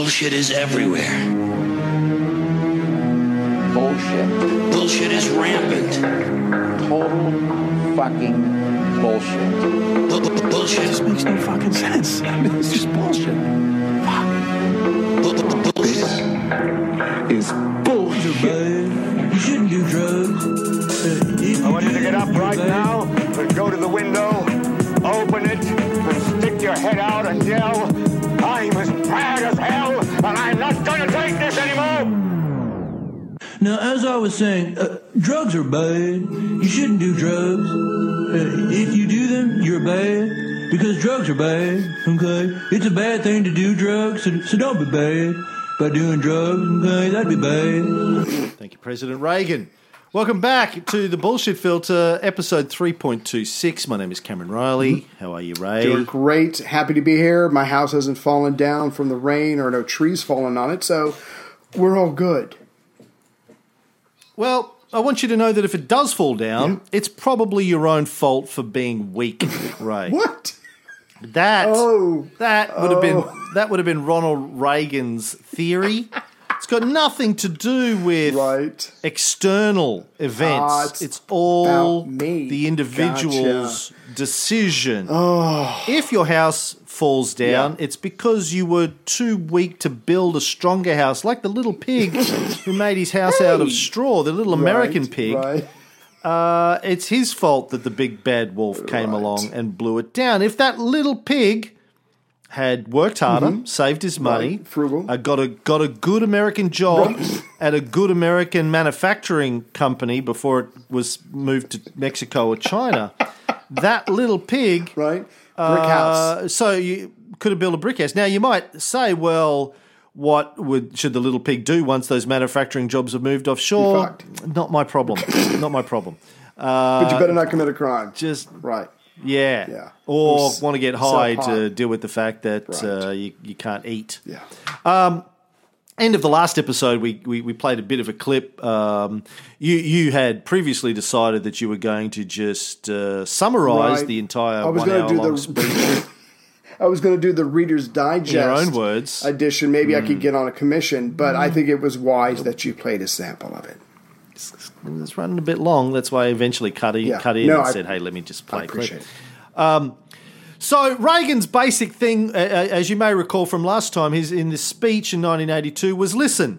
Bullshit is everywhere. Bullshit. Bullshit is rampant. Total fucking bullshit. Bu- bu- bullshit is makes no fucking sense. I mean, it's just bullshit. bu- bu- bullshit. Is bullshit. You shouldn't do drugs. I want you to get up right now and go to the window, open it, and stick your head out and yell, Now, as I was saying, uh, drugs are bad. You shouldn't do drugs. Uh, if you do them, you're bad because drugs are bad. Okay, it's a bad thing to do drugs, so, so don't be bad by doing drugs. Okay, that'd be bad. Thank you, President Reagan. Welcome back to the Bullshit Filter, episode 3.26. My name is Cameron Reilly. How are you, Ray? Doing great. Happy to be here. My house hasn't fallen down from the rain or no trees falling on it, so we're all good. Well, I want you to know that if it does fall down, it's probably your own fault for being weak, Ray. What? That Oh. that would have been that would have been Ronald Reagan's theory. It's got nothing to do with Right. external events. Ah, it's it's, all about me. the individual's decision. If your house falls down. Yeah. it's because you were too weak to build a stronger house, like the little pig who made his house out of straw, the little American Right, pig. Right. Uh, it's his fault that the big bad wolf came Right. along and blew it down. If that little pig had worked harder, saved his money, Mm-hmm. Right, frugal. uh, got a got a good American job at a good American manufacturing company before it was moved to Mexico or China, that little pig Right. Brick house. uh, so you could have built a brick house. Now you might say, well, what would should the little pig do once those manufacturing jobs have moved offshore? Not my problem. Not my problem. but you better not commit a crime. Just right. Yeah, Yeah. or s- want to get high to deal with the fact that Right. uh, you you can't eat. Yeah. End of the last episode, we, we, we played a bit of a clip. Um, you you had previously decided that you were going to just uh, summarize Right. the entire I was one gonna hour do long the- speech I was going to do the Reader's Digest in your own words. Edition. Maybe I could get on a commission, but I think it was wise that you played a sample of it. It's running a bit long. That's why I eventually cut in, Yeah. cut in No, and I- said, "Hey, let me just play I a clip." appreciate it. So Reagan's basic thing, uh, as you may recall from last time, his in this speech in 1982 was: listen,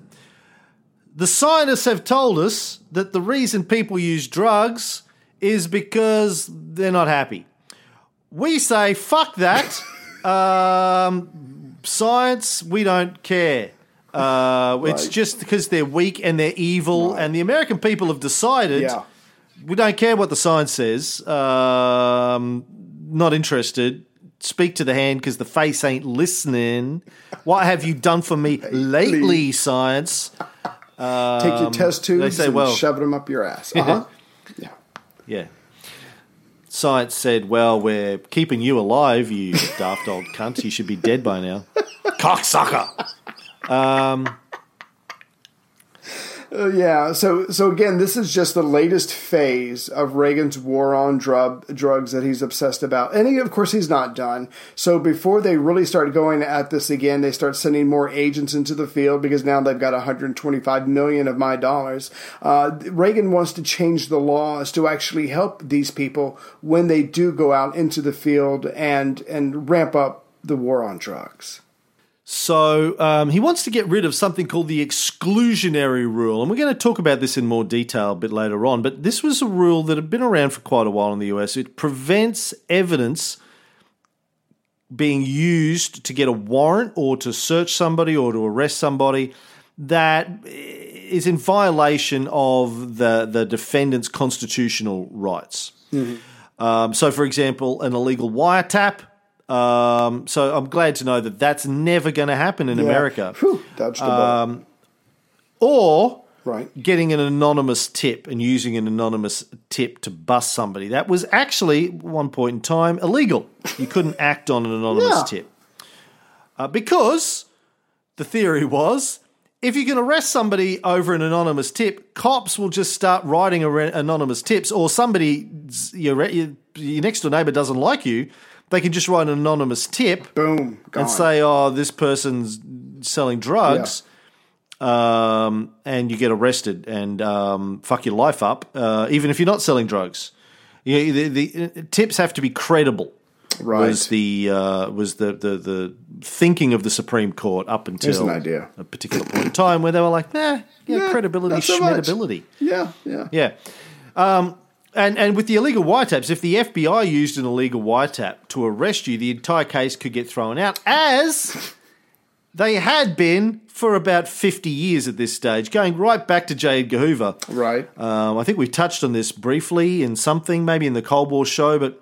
the scientists have told us that the reason people use drugs is because they're not happy. We say, fuck that. um, science, we don't care. Uh, It's Right. just because they're weak and they're evil, and the American people have decided Yeah. we don't care what the science says. Um, not interested. Speak to the hand because the face ain't listening. What have you done for me lately, science? Take your test tubes Um, say, and well- shove them up your ass. Uh-huh. yeah. Yeah. Science said, well, we're keeping you alive, you daft old cunt. You should be dead by now. Cocksucker. Uh, yeah. So, so again, this is just the latest phase of Reagan's war on drug drugs that he's obsessed about, and he, of course, he's not done. So, before they really start going at this again, they start sending more agents into the field because now they've got 125 million of my dollars. Uh, Reagan wants to change the laws to actually help these people when they do go out into the field and and ramp up the war on drugs. So um, he wants to get rid of something called the exclusionary rule. And we're going to talk about this in more detail a bit later on. But this was a rule that had been around for quite a while in the US. It prevents evidence being used to get a warrant or to search somebody or to arrest somebody that is in violation of the, the defendant's constitutional rights. Um, so, for example, an illegal wiretap. Um, so, I'm glad to know that that's never going to happen in America. Whew, bullet. Or right. getting an anonymous tip and using an anonymous tip to bust somebody. That was actually, at one point in time, illegal. You couldn't act on an anonymous Yeah. tip. Uh, because the theory was if you can arrest somebody over an anonymous tip, cops will just start writing anonymous tips, or somebody, your, your, your next door neighbor doesn't like you, they can just write an anonymous tip Boom. Gone. and say, "Oh, this person's selling drugs, um, and you get arrested and um, fuck your life up, uh, even if you're not selling drugs. You the, the tips have to be credible. Right. Was the uh, was the, the the thinking of the Supreme Court up until an idea. a particular point in time where they were like, nah, yeah, Yeah, credibility, not so much. schmedibility. Yeah, yeah. Yeah. Um, and, and with the illegal wiretaps, if the FBI used an illegal wiretap to arrest you, the entire case could get thrown out, as they had been for about 50 years at this stage, going right back to J. Edgar Hoover. Right. Um, I think we touched on this briefly in something, maybe in the Cold War show, but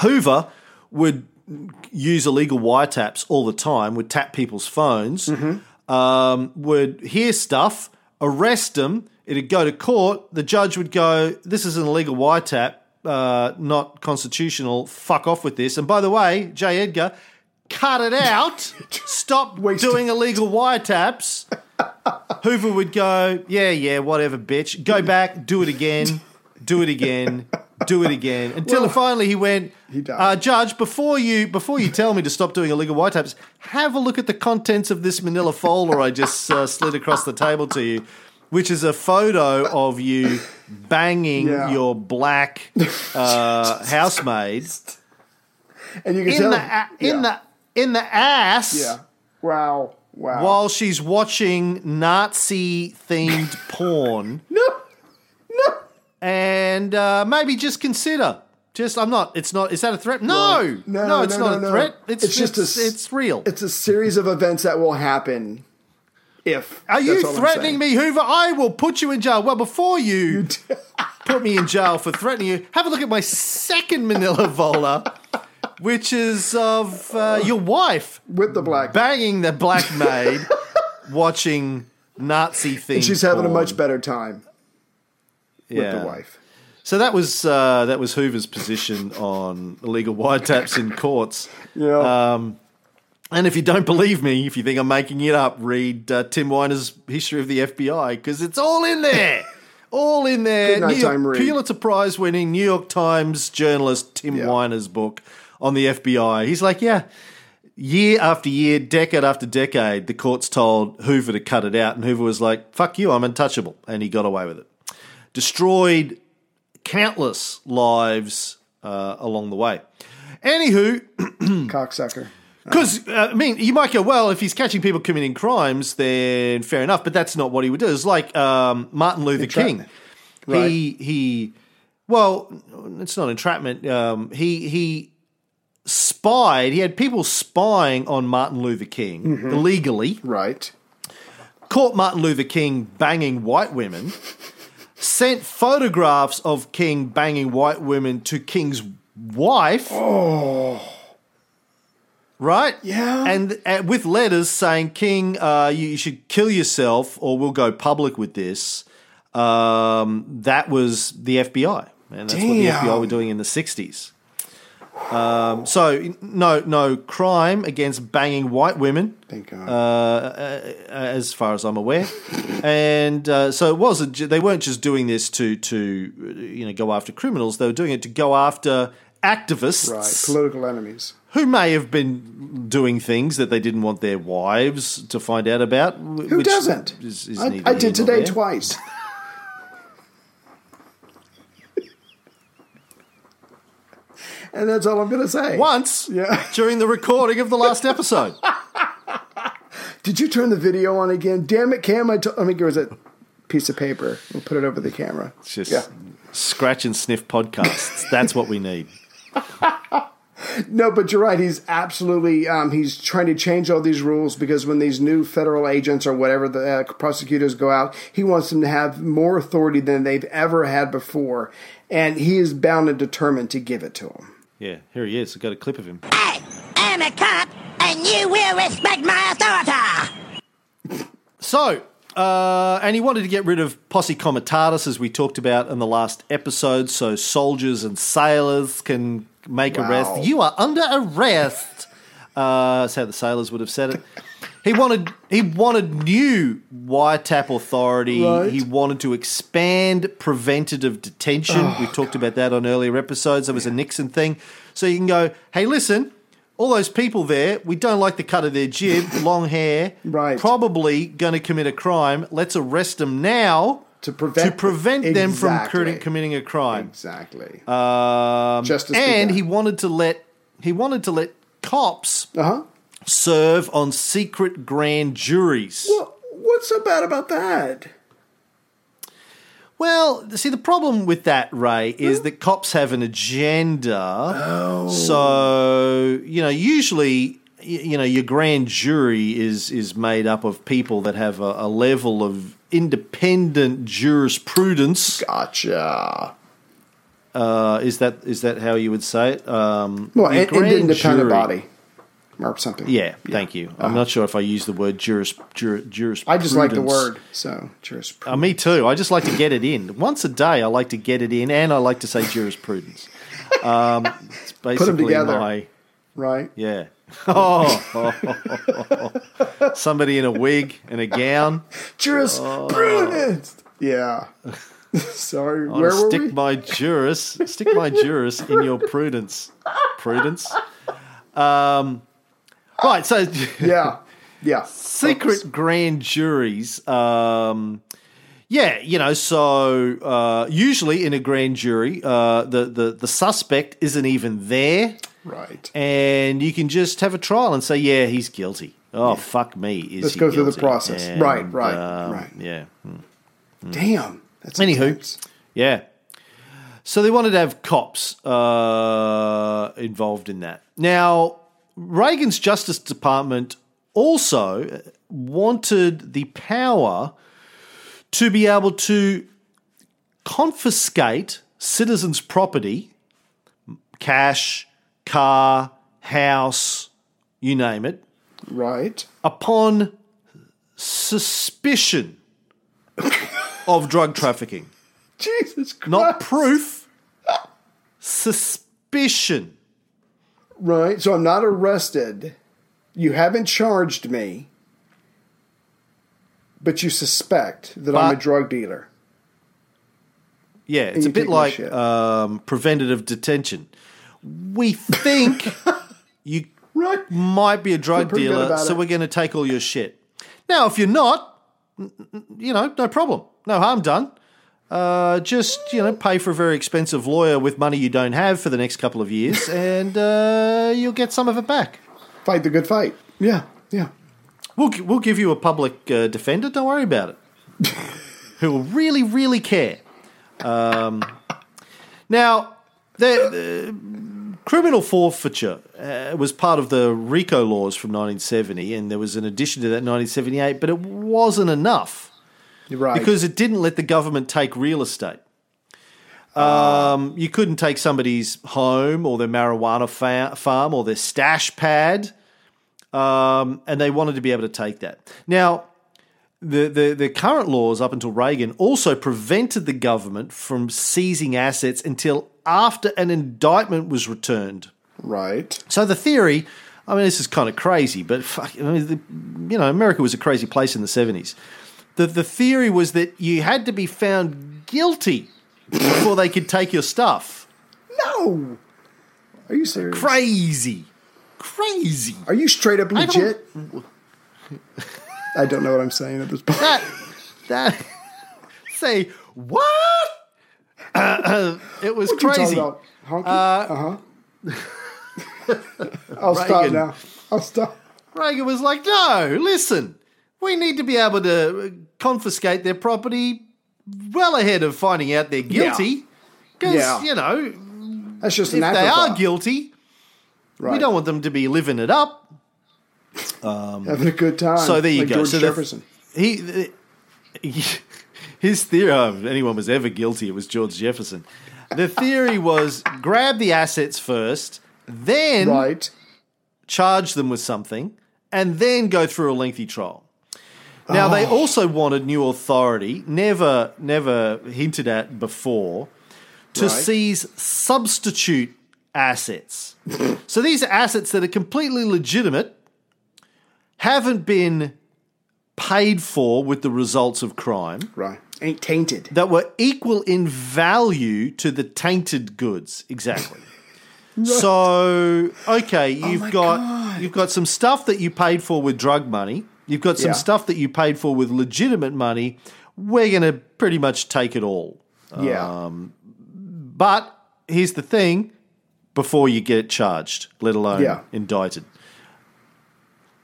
Hoover would use illegal wiretaps all the time, would tap people's phones, um, would hear stuff, arrest them, it'd go to court, the judge would go, This is an illegal wiretap, uh, not constitutional, fuck off with this. And by the way, J. Edgar, cut it out, stop Wasted. doing illegal wiretaps. Hoover would go, yeah, yeah, whatever, bitch. Go back, do it again, do it again, do it again, until Well, finally he went. he. Uh, Judge, before you before you tell me to stop doing illegal wiretaps, have a look at the contents of this Manila folder I just uh, slid across the table to you, which is a photo of you banging Yeah. your black uh, housemaid And you can in tell the a- in yeah. the in the ass. yeah. Wow. Wow. While she's watching Nazi themed porn. no. No. and uh, maybe just consider. Just, I'm not. It's not. Is that a threat? No, No, no, it's no, not no, a no. threat. It's, It's just just. a It's, real. It's a series of events that will happen if. Are you that's all I'm threatening me, Hoover? I will put you in jail. Well, before you put me in jail for threatening you, have a look at my second Manila Vola, which is of uh, your wife With the black. banging the black maid, watching Nazi things. she's having a much better time with yeah. the wife. So that was uh, that was Hoover's position on illegal wiretaps in courts. Yeah. Um, and if you don't believe me, if you think I'm making it up, read uh, Tim Weiner's History of the FBI because it's all in there. all in there. Night New York-. Pulitzer Prize winning New York Times journalist Tim Yeah. Weiner's book on the FBI. He's like, yeah, year after year, decade after decade, the courts told Hoover to cut it out. And Hoover was like, fuck you, I'm untouchable. And he got away with it. Destroyed countless lives uh, along the way. Anywho, Cocksucker. because, uh, I mean, you might go, well, if he's catching people committing crimes, then fair enough, but that's not what he would do. It's like um, Martin Luther King. Right. He, he, well, it's not entrapment. Um, he, he spied, he had people spying on Martin Luther King Mm-hmm. illegally, Right. caught Martin Luther King banging white women, sent photographs of King banging white women to King's wife. Oh. Right? Yeah. And uh, with letters saying, King, uh, you, you should kill yourself or we'll go public with this. Um, that was the FBI. And that's what the FBI were doing in the 60s. Um, so, no, no crime against banging white women Thank God. uh, as far as I'm aware. and uh, so it wasn't. They weren't just doing this to to you know go after criminals. They were doing it to go after activists right. Political enemies. who may have been doing things that they didn't want their wives to find out about. Who doesn't? Is, is I, I did today twice. and that's all I'm going to say. Once Yeah. during the recording of the last episode. Did you turn the video on again? Damn it, Cam. I t- let me give us a piece of paper. We'll put it over the camera. It's just Yeah. scratch and sniff podcasts. That's what we need. No, but you're right. He's absolutely um, he's trying to change all these rules because when these new federal agents or whatever the uh, prosecutors go out, he wants them to have more authority than they've ever had before, and he is bound and determined to give it to them. Yeah, here he is. I've got a clip of him. I'm a cop, and you will respect my authority. So, uh, and he wanted to get rid of posse comitatus, as we talked about in the last episode, so soldiers and sailors can make Wow. arrest. You are under arrest. Uh, that's how the sailors would have said it. He wanted he wanted new wiretap authority. Right. He wanted to expand preventative detention. we talked about that on earlier episodes. There was a Nixon thing. So you can go, hey, listen, all those people there, we don't like the cut of their jib, long hair, Right. probably going to commit a crime. Let's arrest them now To prevent to prevent them from Exactly. committing- committing a crime. Exactly. Um, Justice and began. he wanted to let he wanted to let cops Uh huh. Serve on secret grand juries. Well, what's so bad about that? Well, see, the problem with that, Ray, is that cops have an agenda. Oh. So, you know, usually, you know, your grand jury is is made up of people that have a, a level of independent jurisprudence. Gotcha. Uh, is that is that how you would say it? Um, Well, an, an independent jury- body or something. Yeah, thank you. I'm not sure if I use the word juris, jur, jurisprudence. I just like the word. So, cheers. Uh, me too. I just like to get it in once a day. I like to get it in, and I like to say jurisprudence. Um, it's basically together. my right? yeah. Oh, somebody in a wig and a gown. Jurisprudence. Yeah. Sorry. I Where were stick we? my juris, stick my juris in your prudence. Prudence. Um, right. So yeah. Yeah. secret grand juries. Um, yeah, you know, so uh, usually in a grand jury, uh, the, the the suspect isn't even there, Right. and you can just have a trial and say, yeah, he's guilty. Oh fuck me, is Let's go through the process. And, Right, right, um, right. Yeah, Damn. That's Anywho. intense. yeah. So they wanted to have cops uh, involved in that. Now, Reagan's Justice Department also wanted the power to be able to confiscate citizens' property, cash, car, house, you name it, Right. upon suspicion of drug trafficking. Jesus Christ. Not proof, suspicion. Right. So I'm not arrested. You haven't charged me. But you suspect that I'm a drug dealer. Yeah, it's a bit like um, preventative detention. We think you Right. might be a drug dealer, so it. we're going to take all your shit. Now, if you're not, you know, no problem, no harm done. Uh, just you know, pay for a very expensive lawyer with money you don't have for the next couple of years, and uh, you'll get some of it back. Fight the good fight. Yeah. Yeah. We'll we'll give you a public uh, defender. Don't worry about it. Who will really, really care. Um, now, the, criminal forfeiture uh, was part of the RICO laws from 1970, and there was an addition to that in 1978, but it wasn't enough right. because it didn't let the government take real estate. Um, you couldn't take somebody's home or their marijuana fa- farm or their stash pad, um, and they wanted to be able to take that. Now, the, the, the current laws up until Reagan also prevented the government from seizing assets until after an indictment was returned. right. So the theory, I mean, this is kind of crazy, but fuck, I mean, the, you know, America was a crazy place in the seventies. The the theory was that you had to be found guilty before they could take your stuff. No. Are you serious? Crazy, crazy. Are you straight up I don't- legit? I don't know what I'm saying at this point. That that say what? Uh, it was What crazy. Uh huh. I'll stop now. I'll stop. Reagan was like, no, listen, we need to be able to uh, confiscate their property well ahead of finding out they're guilty. Because, Yeah. you know, That's just if they are guilty, right. we don't want them to be living it up. having a good time. So there you like go. George So the- Jefferson. He, the- his theory, oh, if anyone was ever guilty, it was George Jefferson. The theory was grab the assets first, then right. charge them with something, and then go through a lengthy trial. Now they Oh. also wanted new authority, never never hinted at before, to Right. seize substitute assets. so these are assets that are completely legitimate, haven't been paid for with the results of crime, Right. Ain't tainted. that were equal in value to the tainted goods. Exactly. So okay, oh you've Oh got God. you've got some stuff that you paid for with drug money. You've got some Yeah. stuff that you paid for with legitimate money. We're going to pretty much take it all. Yeah. But here's the thing: before you get charged, let alone Yeah. indicted.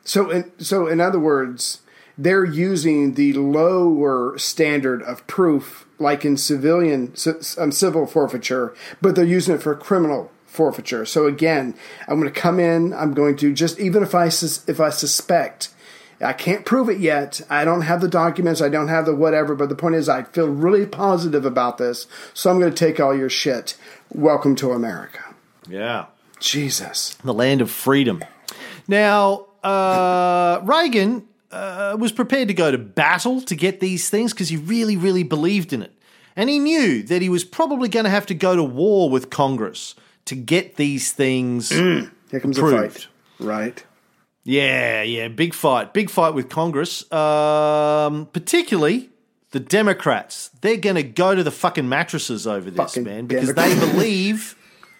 So, in, so in other words, they're using the lower standard of proof, like in civilian um, civil forfeiture, but they're using it for criminal forfeiture. So again, I'm going to come in. I'm going to just even if I sus- if I suspect. I can't prove it yet. I don't have the documents. I don't have the whatever. But the point is, I feel really positive about this. So I'm going to take all your shit. Welcome to America. Yeah. Jesus. the land of freedom. Now, uh, Reagan uh, was prepared to go to battle to get these things because he really, really believed in it. And he knew that he was probably going to have to go to war with Congress to get these things. Here comes a Approved. fight. Right. Yeah, yeah, big fight. Big fight with Congress. Um, particularly the Democrats. They're going to go to the fucking mattresses over this, Fucking man, because Democrats. they believe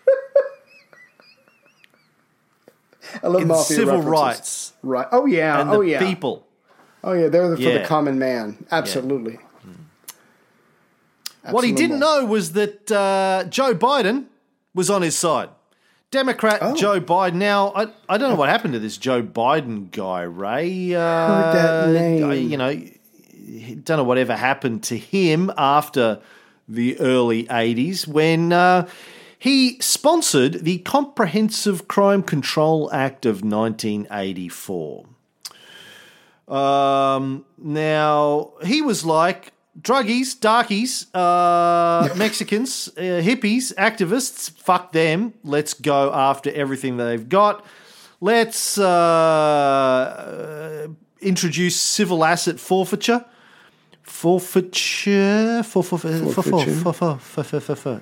I love in civil references. rights Right. Oh yeah. and the oh yeah. people. Oh yeah. They're the, for Yeah. the common man. Absolutely. What he didn't know was that uh, Joe Biden was on his side. Democrat Oh. Joe Biden. Now, I, I don't know what happened to this Joe Biden guy, Ray. Uh, Heard that name. I- You know, don't know whatever happened to him after the early 80s when uh, he sponsored the Comprehensive Crime Control Act of 1984. Um, now he was like druggies, darkies, uh, Mexicans, uh, hippies, activists, fuck them. Let's go after everything they've got. Let's uh, uh, introduce civil asset forfeiture. Forfeiture, for, for, for,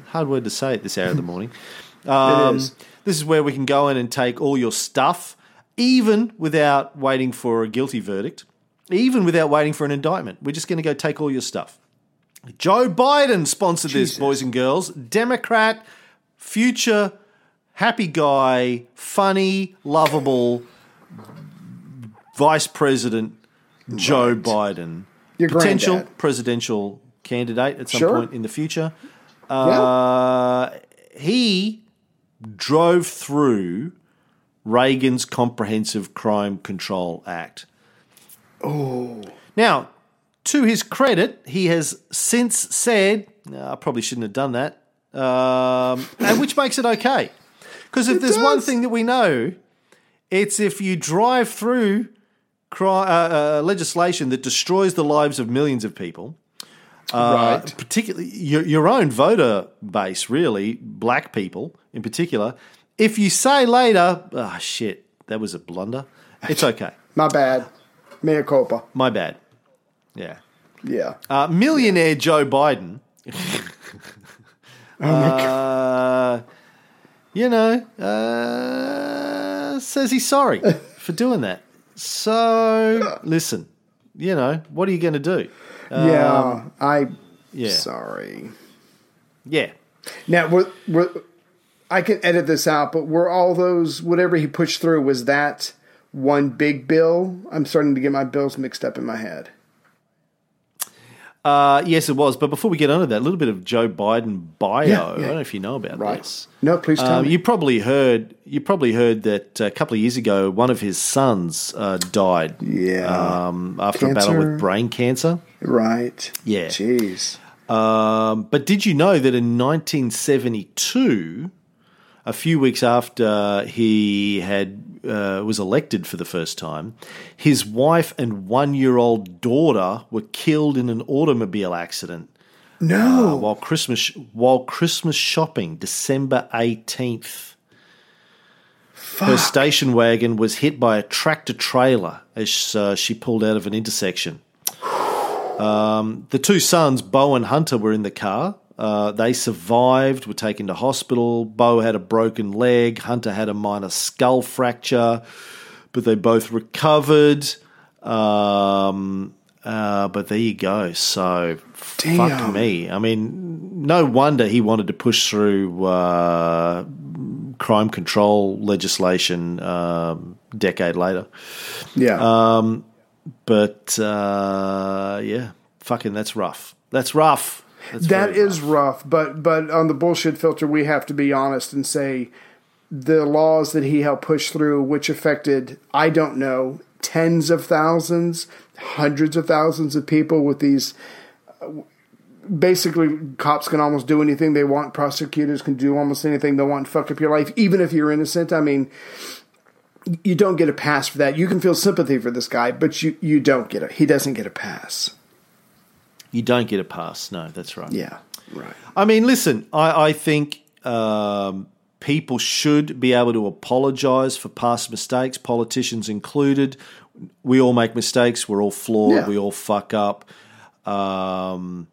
hard word to say at this hour of the morning. Um. This is where we can go in and take all your stuff, even without waiting for a guilty verdict even without waiting for an indictment. We're just going to go take all your stuff. Joe Biden sponsored this, boys and girls. Democrat, future, happy guy, funny, lovable vice president Joe Biden. Your Potential granddad. presidential candidate at some Sure. point in the future. Uh, he drove through Reagan's Comprehensive Crime Control Act. Oh. Now, to his credit, he has since said, "No, I probably shouldn't have done that, um, and which makes it okay. Because if It there's one thing that we know, it's if you drive through cri- uh, uh, legislation that destroys the lives of millions of people, uh, right. particularly your, your own voter base, really, black people in particular, if you say later, oh shit, that was a blunder, it's okay. My bad. Mea culpa. My bad. Yeah. Yeah. Uh, millionaire Joe Biden. uh, you know, uh, says he's sorry for doing that. So, listen, you know, what are you going to do? yeah. I. Um, Yeah. Sorry. Yeah. Now, we're, we're, I can edit this out, but were all those whatever he pushed through was that one big bill? I'm starting to get my bills mixed up in my head. Uh, yes, it was. But before we get on to that, a little bit of Joe Biden bio. Yeah, yeah. I don't know if you know about Right. this. No, please tell Um, me. you probably heard. You probably heard that a couple of years ago, one of his sons uh, died. Yeah. Um, after a battle with brain cancer. right. Yeah. Jeez. Um, but did you know that in 1972, a few weeks after he had uh, was elected for the first time, his wife and one-year-old daughter were killed in an automobile accident No. uh, while Christmas while Christmas shopping, December 18th. Her station wagon was hit by a tractor trailer as uh, she pulled out of an intersection. Um, the two sons, Bo and Hunter, were in the car. Uh, they survived, were taken to hospital. Bo had a broken leg. Hunter had a minor skull fracture, but they both recovered. Um, uh, but there you go. So, fuck me. I mean, no wonder he wanted to push through uh, crime control legislation um, decade later. Yeah. Um, but uh, yeah, fucking that's rough. That's rough. That's That is rough, but but on the bullshit filter, we have to be honest and say the laws that he helped push through, which affected I don't know tens of thousands, hundreds of thousands of people with these. uh, Basically, cops can almost do anything they want. Prosecutors can do almost anything they want. Fuck up your life, even if you're innocent. I mean, you don't get a pass for that. You can feel sympathy for this guy, but you you don't get it. He doesn't get a pass. You don't get a pass. No, that's right. Yeah, right. I mean, listen, I, I think um, people should be able to apologise for past mistakes, politicians included. We all make mistakes. We're all flawed. Yeah. We all fuck up. Um,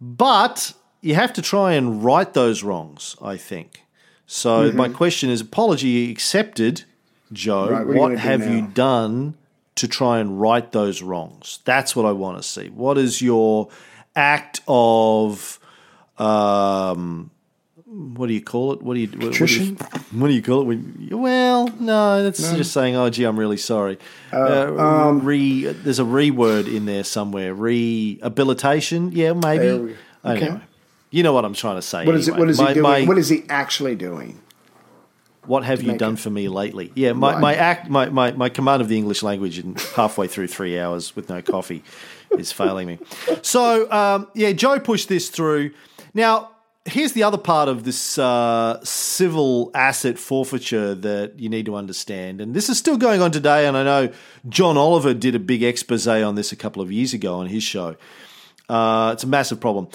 but you have to try and right those wrongs, I think. So my question is apology accepted, Joe. Mm-hmm. Right, what you what gonna do have you done to try and right those wrongs? That's what I want to see. What is your act of um, what do you call it? What do you what, what do you, Contrition? what do you call it? Well, no, that's just saying, "Oh, gee, I'm really sorry." Uh, um, re, there's a re word in there somewhere. Rehabilitation, yeah, maybe. We- okay. Anyway, you know what I'm trying to say. What is it? What is My- he doing? my- what is he actually doing? What have you done it- for me lately? Yeah, my, Right. my act, my, my, my command of the English language in halfway through three hours with no coffee is failing me. So, um, yeah, Joe pushed this through. Now, here's the other part of this uh, civil asset forfeiture that you need to understand. And this is still going on today. And I know John Oliver did a big expose on this a couple of years ago on his show. Uh, it's a massive problem.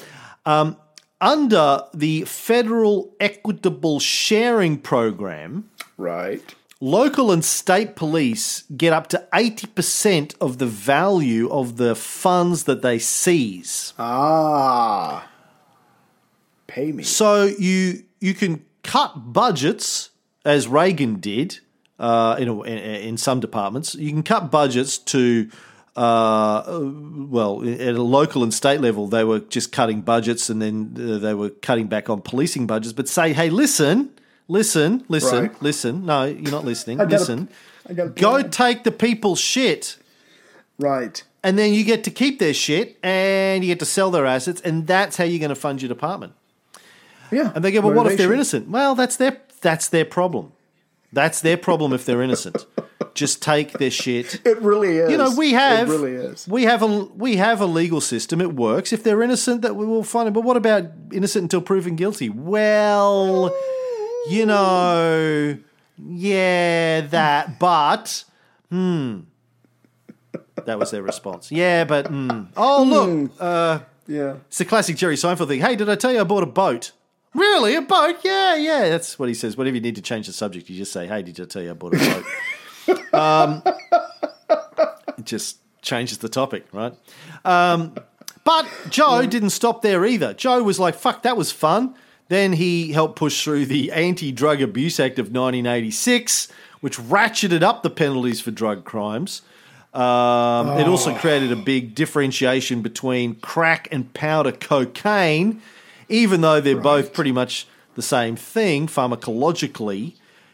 Um, under the Federal Equitable Sharing Program, Right. local and state police get up to 80% of the value of the funds that they seize. Ah. Pay me. So you you can cut budgets as Reagan did uh, in, a, in in some departments. You can cut budgets to uh, well at a local and state level. They were just cutting budgets, and then uh, they were cutting back on policing budgets. But say, hey, listen, listen, listen, Right. listen. No, you're not listening. Gotta- listen. Go take the people's shit Right. and then you get to keep their shit and you get to sell their assets, and that's how you're going to fund your department. Yeah. And they go, well, what if they're innocent? Well, that's their that's their problem. That's their problem if they're innocent. Just take their shit. It really is. You know, we have It really is. we have a we have a legal system. It works. If they're innocent, that we will find it. But what about innocent until proven guilty? Well, you know, yeah, that. But hmm, that was their response. Yeah, but hmm. oh look, uh, Yeah. it's the classic Jerry Seinfeld thing. Hey, did I tell you I bought a boat? Really, a boat? Yeah, yeah. That's what he says. Whenever you need to change the subject, you just say, "Hey, did I tell you I bought a boat?" um, it just changes the topic, right? Um, but Joe didn't stop there either. Joe was like, "Fuck, that was fun." Then he helped push through the Anti-Drug Abuse Act of 1986, which ratcheted up the penalties for drug crimes. Um, It also created a big differentiation between crack and powder cocaine, even though they're both pretty much the same thing pharmacologically.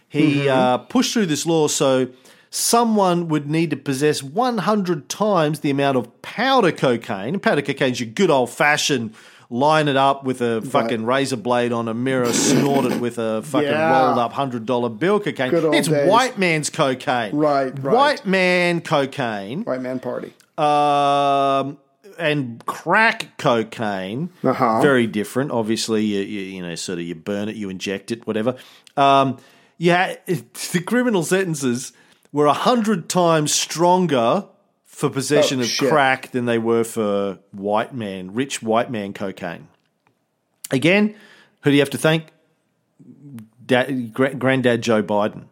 He uh, pushed through this law so someone would need to possess 100 times the amount of powder cocaine. Powder cocaine is your good old fashioned line it up with a fucking razor blade on a mirror, snort it with a fucking Yeah. rolled up $100 bill cocaine. It's days. white man's cocaine. Right, right. White man cocaine White man party. um, and crack cocaine, Uh-huh. very different. Obviously, you, you, you know, sort of you burn it, you inject it, whatever. Um, yeah, the criminal sentences were a hundred times stronger for possession Oh, of shit. crack than they were for white man, rich white man cocaine. Again, who do you have to thank? Dad, Granddad Joe Biden.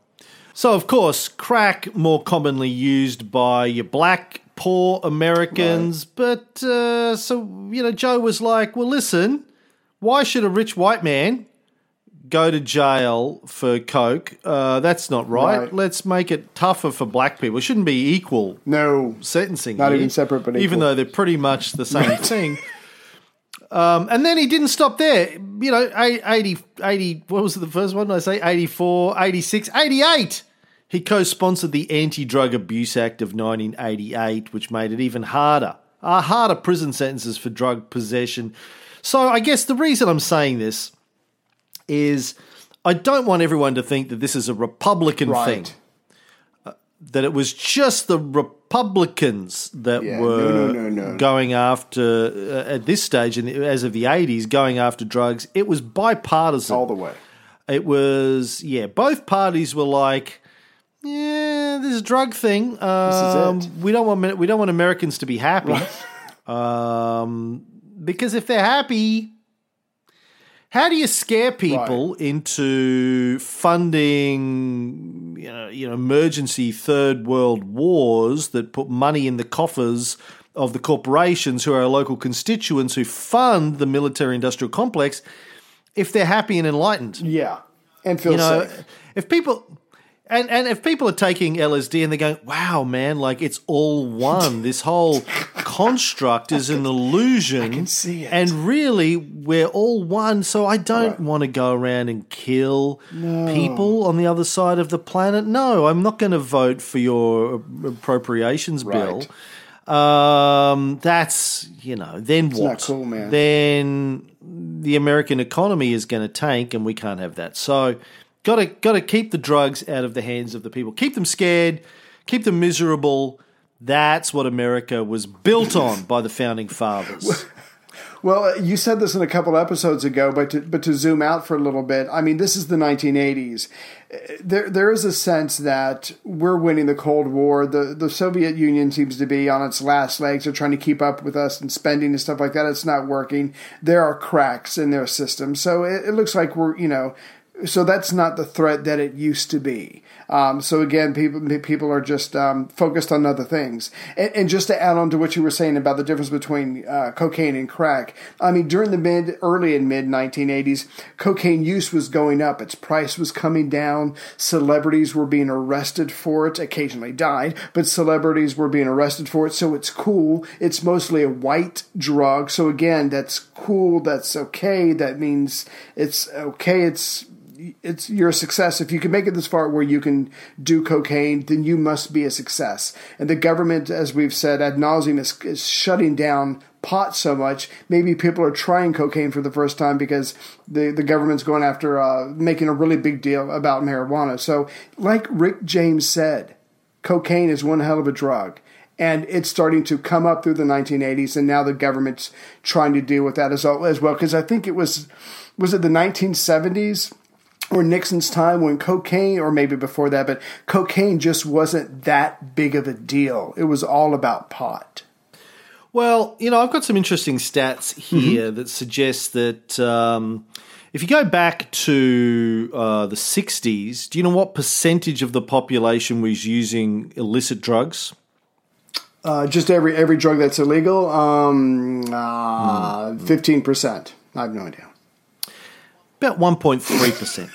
So, of course, crack more commonly used by your black, poor Americans. But, uh, so, you know, Joe was like, well, listen, why should a rich white man go to jail for coke? Uh, that's not right. Right. Let's make it tougher for black people. It shouldn't be equal No. sentencing. Not here, even separate, but even though they're pretty much the same thing. Um, and then he didn't stop there. You know, eight- 80, 80, what was the first one? Did I say 84, 86, 88. He co sponsored the Anti Drug Abuse Act of 1988, which made it even harder. Uh, harder prison sentences for drug possession. So I guess the reason I'm saying this is I don't want everyone to think that this is a Republican thing Right. that it was just the Republicans that Yeah, were no, no, no, no. going after uh, at this stage, and as of the eighties, going after drugs. It was bipartisan All the way. It was yeah, both parties were like. Yeah, this drug thing. Um, it. We don't want we don't want Americans to be happy, um, because if they're happy, how do you scare people into funding, you know, you know, emergency third world wars that put money in the coffers of the corporations who are our local constituents who fund the military-industrial complex if they're happy and enlightened? Yeah. And feel You know, safe. if people and and if people are taking LSD and they're going, "Wow, man, like it's all one. This whole construct is an illusion." I can see it. And really, we're all one. So I don't want to go around and kill people on the other side of the planet. No, I'm not going to vote for your appropriations bill. Um, that's you know, then what? not cool, man. Then the American economy is going to tank, and we can't have that. So, got to got to keep the drugs out of the hands of the people. Keep them scared. Keep them miserable. That's what America was built on by the founding fathers. Well, you said this in a couple episodes ago, but to, but to zoom out for a little bit, I mean, this is the 1980s. Uh, There, there is a sense that we're winning the Cold War. The the Soviet Union seems to be on its last legs. They're trying to keep up with us and spending and stuff like that. It's not working. There are cracks in their system, so it, it looks like we're you know. So that's not the threat that it used to be. Um, so again, people people are just um, focused on other things. And, and just to add on to what you were saying about the difference between uh, cocaine and crack, I mean, during the mid, early and mid 1980s, cocaine use was going up. Its price was coming down. Celebrities were being arrested for it. Occasionally died, but celebrities were being arrested for it. So it's cool. It's mostly a white drug. So again, that's cool. That's okay. That means it's okay. It's it's you're a success. If you can make it this far where you can do cocaine then you must be a success. And the government as we've said ad nauseum is, is shutting down pot so much. Maybe people are trying cocaine for the first time because the, the government's going after uh, making a really big deal about marijuana. So like rick james said cocaine is one hell of a drug. And it's starting to come up through the 1980s and now the government's trying to deal with that as, al- as well. Because i think it was was it the 1970s or Nixon's time when cocaine, or maybe before that, but cocaine just wasn't that big of a deal. It was all about pot. Well, you know, I've got some interesting stats here that suggest that um, if you go back to uh, the 60s, do you know what percentage of the population was using illicit drugs? Uh, just every every drug that's illegal, um, uh, fifteen percent. I have no idea. About 1.3%.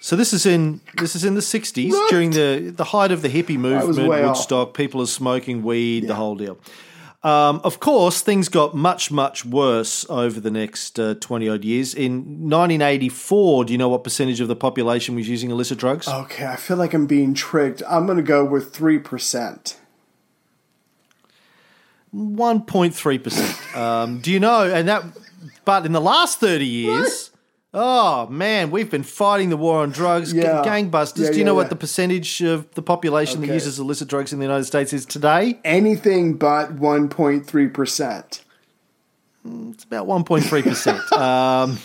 So this is in this is in the 60s What? during the the height of the hippie movement, way off. Woodstock, people are smoking weed, the whole deal. Um, of course, things got much, much worse over the next uh, 20 odd years. In 1984, do you know what percentage of the population was using illicit drugs? Okay, I feel like I'm being tricked. I'm going to go with three percent. 1.3%. Um, do you know? And that, but in the last 30 years, oh man, we've been fighting the war on drugs, g- gangbusters. Yeah, do you yeah, know yeah. what the percentage of the population that uses illicit drugs in the United States is today? Anything but one point three percent. It's about 1.3%. um,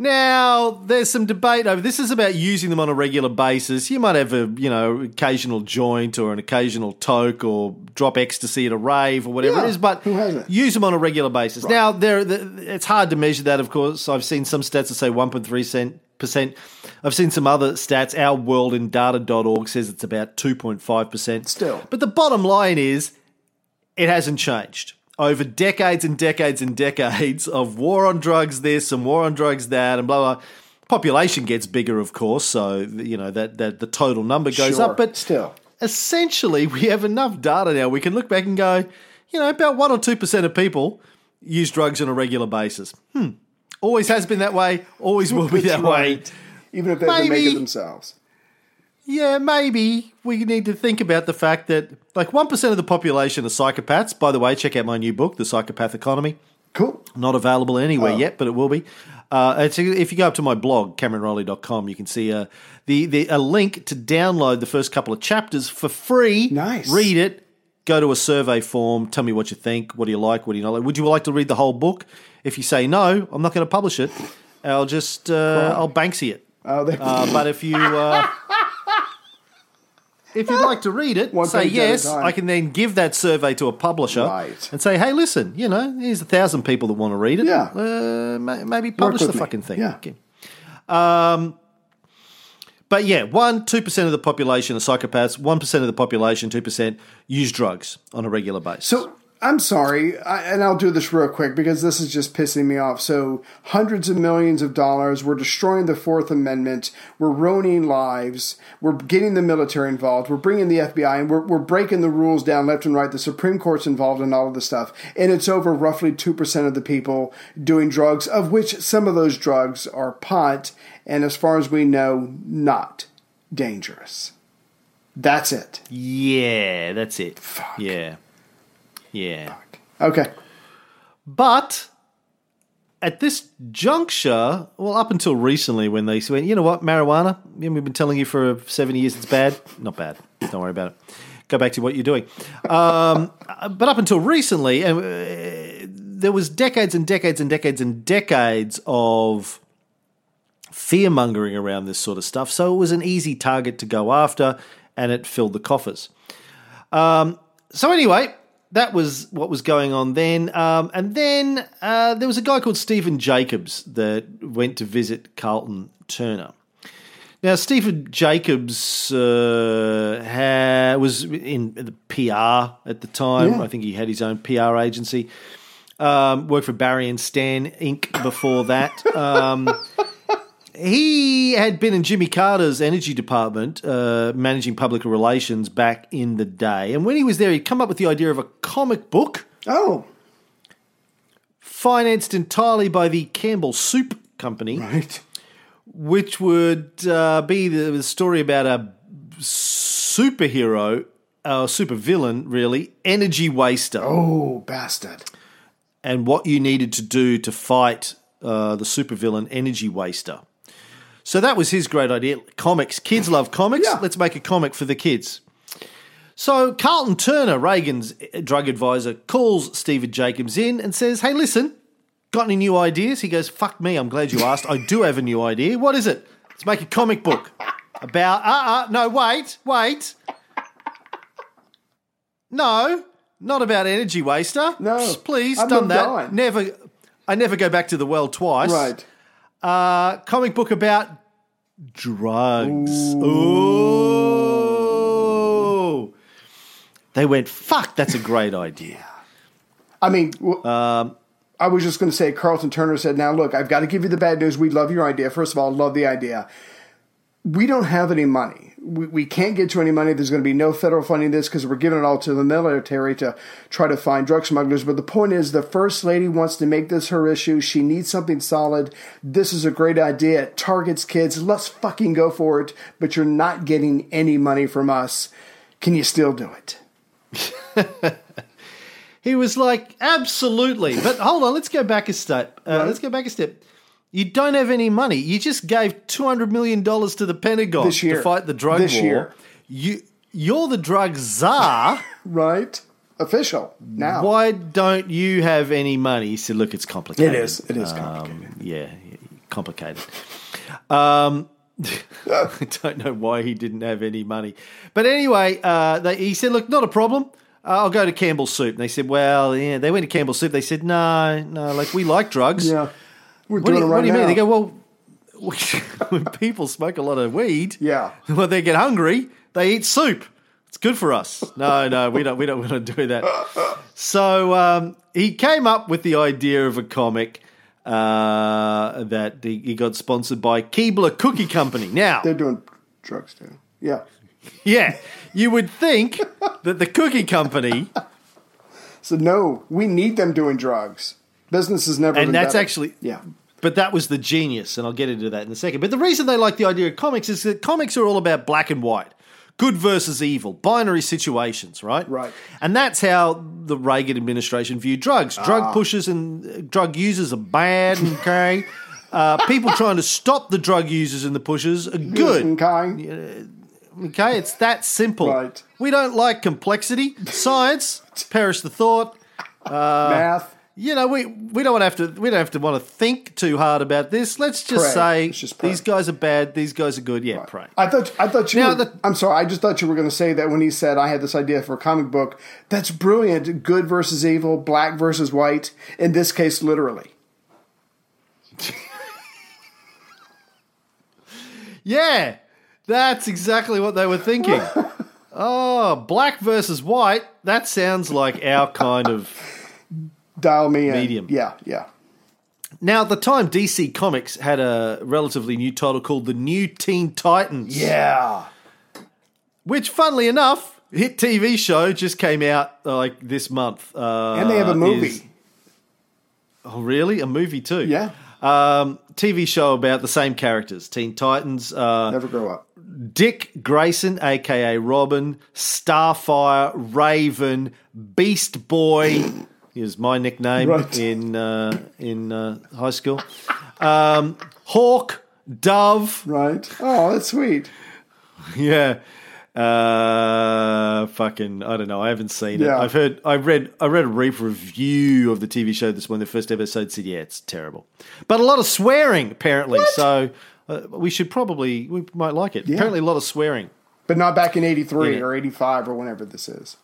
now, there's some debate over this is about using them on a regular basis. You might have a, you know, occasional joint or an occasional toke or drop ecstasy at a rave or whatever Yeah, it is, but use them on a regular basis. Now, there it's hard to measure that, of course. I've seen some stats that say 1.3 percent. I've seen some other stats. Our world in data.org says it's about 2.5%. Still. But the bottom line is it hasn't changed. Over decades and decades and decades of war on drugs this and war on drugs that and blah blah. Population gets bigger, of course, so you know that that the total number goes Sure, up. But still. essentially, we have enough data now. We can look back and go, you know, about one or two percent of people use drugs on a regular basis. Hmm. Always has been that way. Always will be that That's way. Even if they have to make it themselves. Yeah, maybe we need to think about the fact that like one percent of the population are psychopaths. By the way, check out my new book, The Psychopath Economy. Cool. Not available anywhere Oh. yet, but it will be. Uh, it's, if you go up to my blog, CameronReilly.com, you can see uh, the, the a link to download the first couple of chapters for free. Nice. Read it. Go to a survey form. Tell me what you think. What do you like? What do you not like? Would you like to read the whole book? If you say no, I'm not going to publish it. I'll just uh, I'll Banksy it. Oh, Uh, but if you uh, if you'd like to read it, One say page at a yes. time. I can then give that survey to a publisher Right. and say, hey, listen, you know, here's a thousand people that want to read it. Yeah. uh, ma- maybe publish the me. fucking thing. Yeah. Okay. Um, but yeah, one two percent of the population are psychopaths. One percent of the population, two percent, use drugs on a regular basis. So I'm sorry, I, and I'll do this real quick because this is just pissing me off. So hundreds of millions of dollars, we're destroying the Fourth Amendment, we're ruining lives, we're getting the military involved, we're bringing the FBI, and we're, we're breaking the rules down left and right. The Supreme Court's involved in all of this stuff, and it's over roughly two percent of the people doing drugs, of which some of those drugs are pot, and as far as we know, not dangerous. That's it. yeah, that's it. Fuck. Yeah, yeah. Okay. But at this juncture, well, up until recently, when they went, you know what, marijuana, we've been telling you for 70 years it's bad. Not bad. Don't worry about it. Go back to what you're doing. Um, but up until recently, and uh, there was decades and decades and decades and decades of fear mongering around this sort of stuff. So it was an easy target to go after, and it filled the coffers. Um, so anyway, that was what was going on then. Um, and then uh, there was a guy called Stephen Jacobs that went to visit Carlton Turner. Now, Stephen Jacobs uh, ha- was in the PR at the time. Yeah. I think he had his own PR agency. Um, worked for Barry and Stan Inc. before that. Um, he had been in Jimmy Carter's energy department, uh, managing public relations back in the day. And when he was there, he'd come up with the idea of a comic book Oh, financed entirely by the Campbell Soup Company, right. which would uh, be the, the story about a superhero, a supervillain, really, energy waster. Oh, bastard. and what you needed to do to fight uh, the supervillain energy waster. So that was his great idea. Comics. Kids love comics. Yeah. Let's make a comic for the kids. So Carlton Turner, Reagan's drug advisor, calls Stephen Jacobs in and says, Hey, listen, got any new ideas? He goes, Fuck me, I'm glad you asked. I do have a new idea. What is it? Let's make a comic book about. Uh uh, no, wait, wait. No, not about energy waster. No, please, I've done that. on. Never, I never go back to the well twice. Right. Uh, comic book about drugs. Ooh. They went, fuck, that's a great idea. I mean, w- Um, I was just going to say, Carlton Turner said, "Now look, I've got to give you the bad news. We love your idea. First of all, love the idea. We don't have any money. We, we can't get to any money. There's going to be no federal funding this because we're giving it all to the military to try to find drug smugglers. But the point is, the first lady wants to make this her issue. She needs something solid. This is a great idea. It targets kids. Let's fucking go for it. But you're not getting any money from us. Can you still do it? He was like, absolutely. But hold on, let's go back a step. Uh, Let's go back a step. You don't have any money. You just gave $200 million to the Pentagon This year. to fight the drug This war. year. You, you're the drug czar. Right? Official now. Why don't you have any money? He said, look, it's complicated. It is. It is Um, complicated. yeah, complicated. Um, I don't know why he didn't have any money. But anyway, uh, they, he said, look, not a problem. Uh, I'll go to Campbell Soup. And they said, well, yeah, they went to Campbell Soup. They said, no, no, like we like drugs. Yeah. We're What do you, it right what do you now. mean? They go, well, when people smoke a lot of weed, Yeah. when they get hungry, they eat soup. It's good for us. No, no, we don't. We don't want to do that. So um, he came up with the idea of a comic uh, that he, he got sponsored by Keebler Cookie Company. Now, They're doing drugs too. Yeah. yeah, you would think that the cookie company So no, we need them doing drugs. Business is never. And that's better. actually- yeah. But that was the genius, and I'll get into that in a second. But the reason they like the idea of comics is that comics are all about black and white, good versus evil, binary situations, right? Right. And that's how the Reagan administration viewed drugs. Ah. Drug pushers and uh, drug users are bad, okay? uh, people trying to stop the drug users and the pushers are good. Okay. Okay, it's that simple. Right. We don't like complexity, science, perish the thought. Math. You know, we, we don't want to have to we don't have to want to think too hard about this. Let's just Pray. say just these guys are bad, these guys are good. Yeah, pray. I thought I thought you. Now were, the- I'm sorry. I just thought you were going to say that when he said I had this idea for a comic book. That's brilliant. Good versus evil, black versus white. In this case, literally. Yeah, that's exactly what they were thinking. oh, black versus white. That sounds like our kind of. Dial me in. Medium. Yeah, yeah. Now, at the time, DC Comics had a relatively new title called The New Teen Titans. Yeah. Which, funnily enough, hit TV show just came out like this month. Uh, And they have a movie. is- oh, really? A movie too? Yeah. Um, TV show about the same characters, Teen Titans. Uh, Never grow up. Dick Grayson, aka Robin, Starfire, Raven, Beast Boy is my nickname Right. in uh, in uh, high school. Um, Hawk, Dove, Right. Oh, that's sweet. yeah. Uh, fucking, I don't know. I haven't seen it. I've heard. I read. I read a brief review of the TV show this when the first episode said, "Yeah, it's terrible," but a lot of swearing apparently. So uh, we should probably we might like it. Yeah. Apparently, a lot of swearing. But not back in 83 Yeah. or 85 or whenever this is.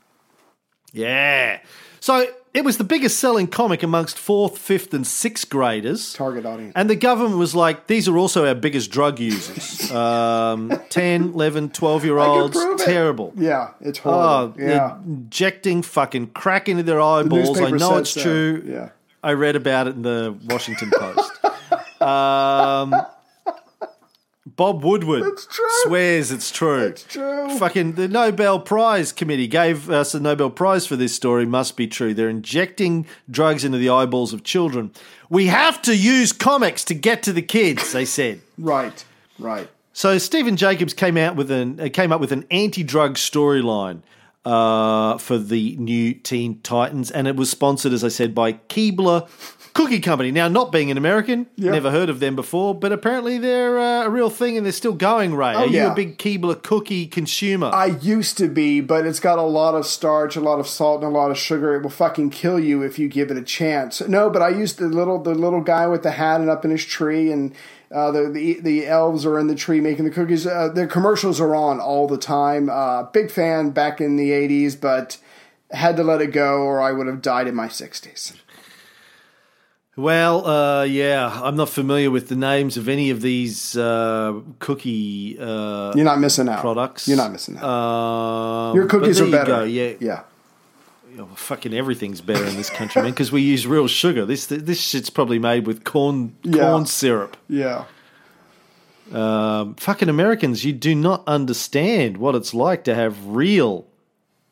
Yeah. So it was the biggest selling comic amongst fourth, fifth, and sixth graders. Target audience. And the government was like, these are also our biggest drug users. Um, 10, 11, 12 year olds. prove it. Terrible. Yeah, it's Oh, horrible. they're yeah. injecting fucking crack into their eyeballs. I know it's so. true. Yeah. I read about it in the Washington Post. um, Bob Woodward swears it's true. It's true. Fucking the Nobel Prize Committee gave us a Nobel Prize for this story. Must be true. They're injecting drugs into the eyeballs of children. We have to use comics to get to the kids. They said. Right. Right. So Stephen Jacobs came out with an uh, came up with an anti-drug storyline uh, for the new Teen Titans, and it was sponsored, as I said, by Keebler Cookie Company. Now, not being an American, Yeah. never heard of them before, but apparently they're uh, a real thing and they're still going. Ray, Oh, are you yeah. a big Keebler cookie consumer? I used to be, but it's got a lot of starch, a lot of salt, and a lot of sugar. It will fucking kill you if you give it a chance. No, but I used the little the little guy with the hat and up in his tree, and uh, the, the the elves are in the tree making the cookies. Uh, their commercials are on all the time. Uh, big fan back in the '80s, but had to let it go, or I would have died in my 60s. Well, uh, yeah, I'm not familiar with the names of any of these uh, cookie uh, You're not missing out. products. You're not missing out. Um, Your cookies are you better. go, Yeah, yeah. Oh, fucking everything's better in this country, man, because we use real sugar. This this shit's probably made with corn Yeah. corn syrup. Yeah. Um, fucking Americans, you do not understand what it's like to have real.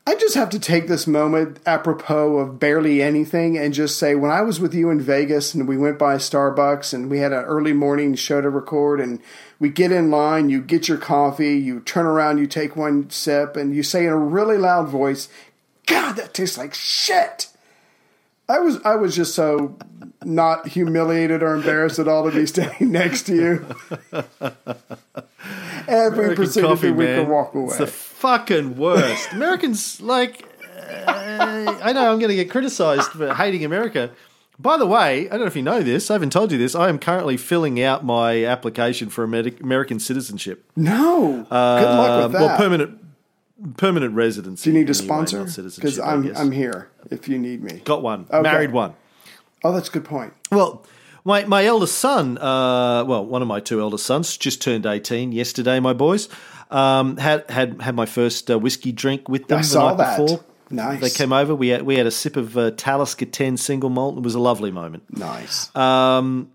I just have to take this moment apropos of barely anything and just say when I was with you in Vegas and we went by Starbucks and we had an early morning show to record and we get in line, you get your coffee, you turn around, you take one sip, and you say in a really loud voice, God, that tastes like shit. I was I was just so not humiliated or embarrassed at all to be standing next to you. we American proceeded coffee, we could walk away. It's the fucking worst. Americans, like, uh, I know I'm going to get criticized for hating America. By the way, I don't know if you know this. I haven't told you this. I am currently filling out my application for American citizenship. no. Good luck with Um, that. Well, permanent permanent residency. Do you need a sponsor? Because I'm. I'm here if you need me. got one. Okay. Married one. Oh, that's a good point. Well, my my eldest son, uh, well, one of my two eldest sons, just turned eighteen yesterday. My boys um, had had had my first uh, whiskey drink with them I the saw night that. before. Nice. They came over. We had we had a sip of uh, Talisker Ten single malt. It was a lovely moment. Nice. Um,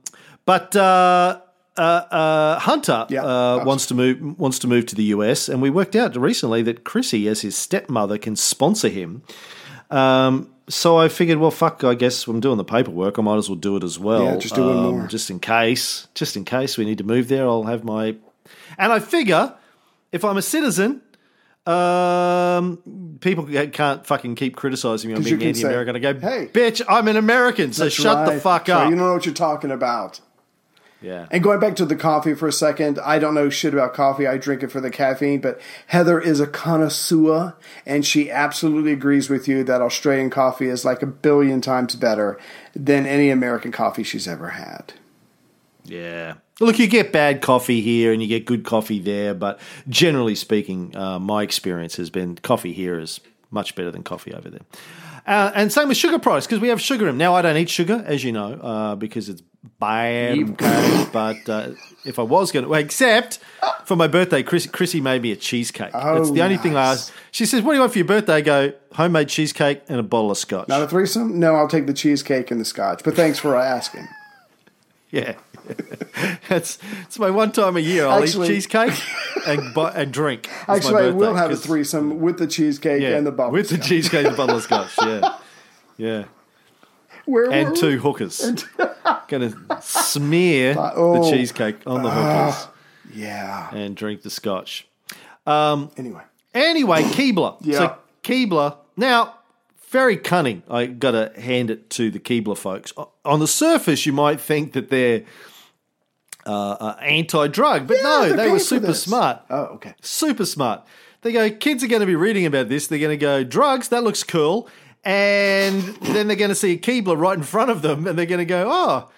but uh, uh, uh, Hunter Yeah, uh, wants to move wants to move to the US, and we worked out recently that Chrissy, as his stepmother, can sponsor him. Um, so I figured, well, fuck, I guess I'm doing the paperwork. I might as well do it as well. Yeah, just do one um, more. Just in case. Just in case we need to move there, I'll have my. And I figure if I'm a citizen, um, people can't fucking keep criticizing me on being can anti-American. I go, "Hey, bitch, I'm an American, so shut the right. fuck So up. you don't know what you're talking about. Yeah. And going back to the coffee for a second, I don't know shit about coffee. I drink it for the caffeine, but Heather is a connoisseur, and she absolutely agrees with you that Australian coffee is like a billion times better than any American coffee she's ever had. Yeah. Look, you get bad coffee here and you get good coffee there, but generally speaking, uh, my experience has been coffee here is much better than coffee over there. Uh, and same with sugar products because we have sugar in. Now, I don't eat sugar, as you know, uh, because it's bad. okay, but uh, if I was going to, well, except for my birthday, Chris, Chrissy made me a cheesecake. That's the only thing I asked. She says, What do you want for your birthday? I go, Homemade cheesecake and a bottle of scotch. Not a threesome? No, I'll take the cheesecake and the scotch. But thanks for asking. Yeah, that's it's my one time a year. I'll Actually- eat cheesecake and bu- and drink. It's Actually, I will have a threesome with the cheesecake Yeah, and the bottle. with the cheesecake and the bottle of scotch. Yeah, yeah, Where and two hookers. Going to smear oh. the cheesecake on the hookers Yeah. and drink the scotch. Um, Anyway. Anyway, Keebler. Yeah. So Keebler now. Very cunning. I got to hand it to the Keebler folks. On the surface, you might think that they're uh, uh, anti-drug, but Yeah, no, they were super smart. Oh, okay. super smart. They go, kids are going to be reading about this. They're going to go, drugs, that looks cool. And then they're going to see a Keebler right in front of them and they're going to go, oh,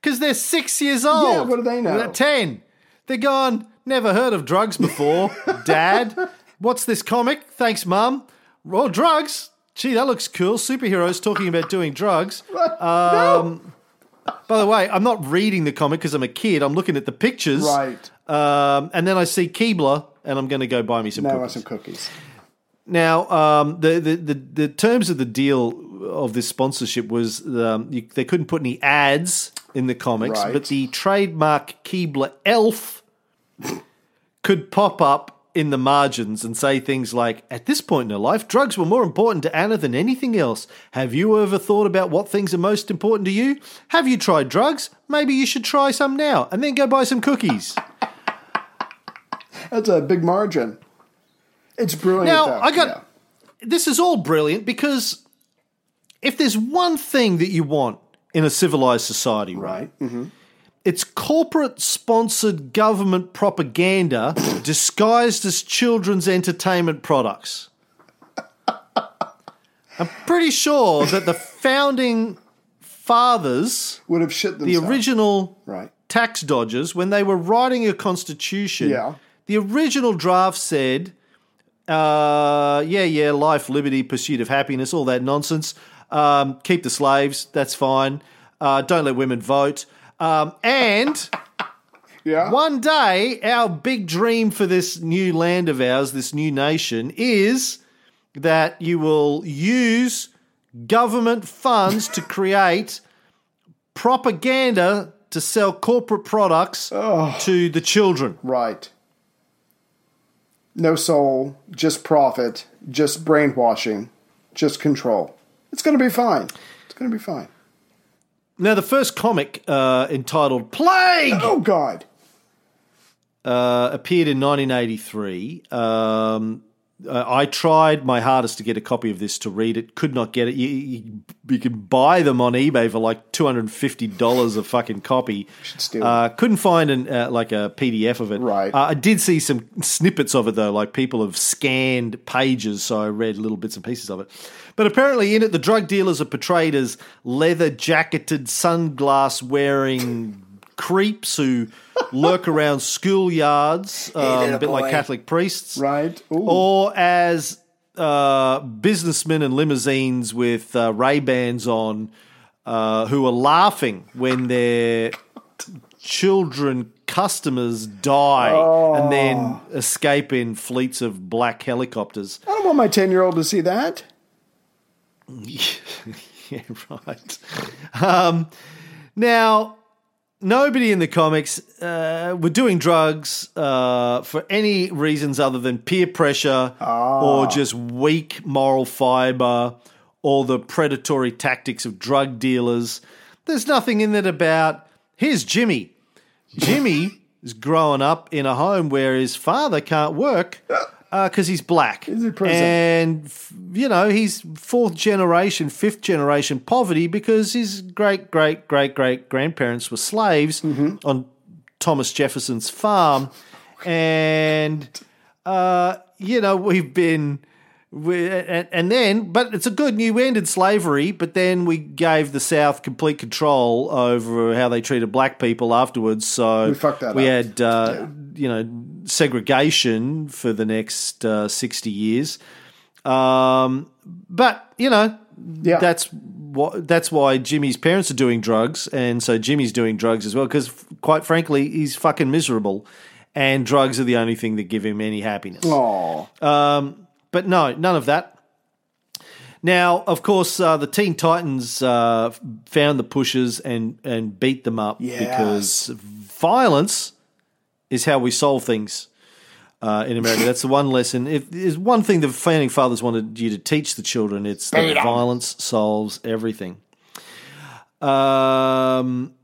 because they're six years old. Yeah, what do they know? They're 10. They're gone. never heard of drugs before, dad. What's this comic? Thanks, mum. Well, drugs. Gee, that looks cool. Superheroes talking about doing drugs. Um, By the way, I'm not reading the comic because I'm a kid. I'm looking at the pictures. Right. Um, and then I see Keebler, and I'm going to go buy me some Now cookies. some cookies. Now, um, the, the, the, the terms of the deal of this sponsorship was um, you, they couldn't put any ads in the comics, Right. but the trademark Keebler elf could pop up in the margins and say things like, At this point in her life, drugs were more important to Anna than anything else. Have you ever thought about what things are most important to you? Have you tried drugs? Maybe you should try some now and then go buy some cookies. That's a big margin. It's brilliant. Now, though. I got Yeah. this is all brilliant because if there's one thing that you want in a civilized society, right, right. hmm it's corporate sponsored government propaganda disguised as children's entertainment products. I'm pretty sure that the founding fathers, Would have shit themselves. the original Right. tax dodgers, when they were writing a constitution, Yeah. the original draft said, uh, yeah, yeah, life, liberty, pursuit of happiness, all that nonsense. Um, keep the slaves, that's fine. Uh, don't let women vote. Um, and Yeah. one day, our big dream for this new land of ours, this new nation, is that you will use government funds to create propaganda to sell corporate products to the children. Right. No soul, just profit, just brainwashing, just control. It's going to be fine. It's going to be fine. Now, the first comic uh, entitled Plague Oh, God. uh, appeared in 1983. Um, uh, I tried my hardest to get a copy of this to read it. Could not get it. You, you, you can buy them on eBay for like two hundred and fifty dollars a fucking copy. uh, couldn't find an uh, like a PDF of it. Right. Uh, I did see some snippets of it though. Like people have scanned pages, so I read little bits and pieces of it. But apparently, in it, the drug dealers are portrayed as leather jacketed, sunglass wearing creeps who lurk around schoolyards, um, a bit like Catholic priests Right. Ooh. or as uh, businessmen in limousines with uh, Ray Bans on, uh, who are laughing when their children customers die and then escape in fleets of black helicopters. I don't want my 10 year old to see that. yeah, right. Um, now, nobody in the comics uh, were doing drugs uh, for any reasons other than peer pressure or just weak moral fiber or the predatory tactics of drug dealers. There's nothing in it about here's Jimmy. Jimmy is growing up in a home where his father can't work because he's black. He's. And, you know, he's fourth generation, fifth generation poverty because his great, great, great, great grandparents were slaves Mm-hmm. on Thomas Jefferson's farm. And, uh, you know, we've been. We, and, and then, but it's a good new ended slavery. But then we gave the South complete control over how they treated black people afterwards. So We fucked that we up. had, uh, you know, segregation for the next uh, sixty years. Um, but you know, Yeah. that's what that's why Jimmy's parents are doing drugs, and so Jimmy's doing drugs as well. Because quite frankly, he's fucking miserable, and drugs are the only thing that give him any happiness. Aw. Um, but no, none of that. Now, of course, uh, the Teen Titans uh, found the pushers and and beat them up Yes. because violence is how we solve things uh, in America. That's the one lesson. If there's one thing the founding fathers wanted you to teach the children, it's that violence solves everything. Um,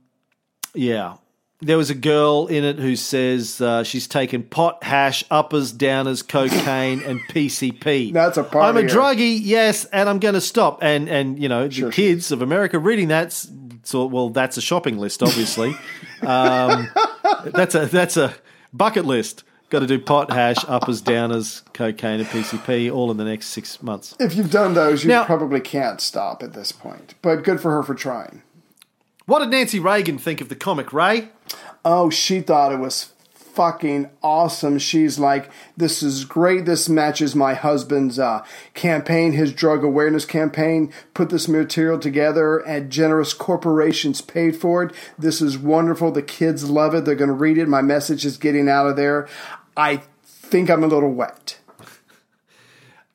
yeah. There was a girl in it who says uh, she's taken pot, hash, uppers, downers, cocaine, and PCP. That's a I'm a druggie, yes, and I'm going to stop. And and you know Sure the kids of America reading that, so well, that's a shopping list, obviously. um, that's a that's a bucket list. Got to do pot, hash, uppers, downers, cocaine, and PCP all in the next six months. If you've done those, you Now- probably can't stop at this point. But good for her for trying. What did Nancy Reagan think of the comic, Ray? Oh, she thought it was fucking awesome. She's like, this is great. This matches my husband's uh, campaign, his drug awareness campaign. Put this material together, and generous corporations paid for it. This is wonderful. The kids love it. They're going to read it. My message is getting out of there. I think I'm a little wet.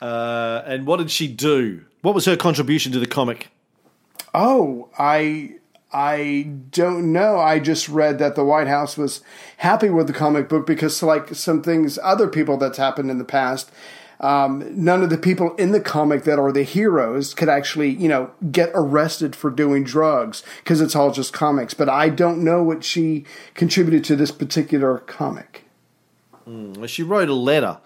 Uh, and what did she do? What was her contribution to the comic? Oh, I I don't know. I just read that the White House was happy with the comic book because, like some things, other people that's happened in the past, um, none of the people in the comic that are the heroes could actually, you know, get arrested for doing drugs because it's all just comics. But I don't know what she contributed to this particular comic. Well, She wrote a letter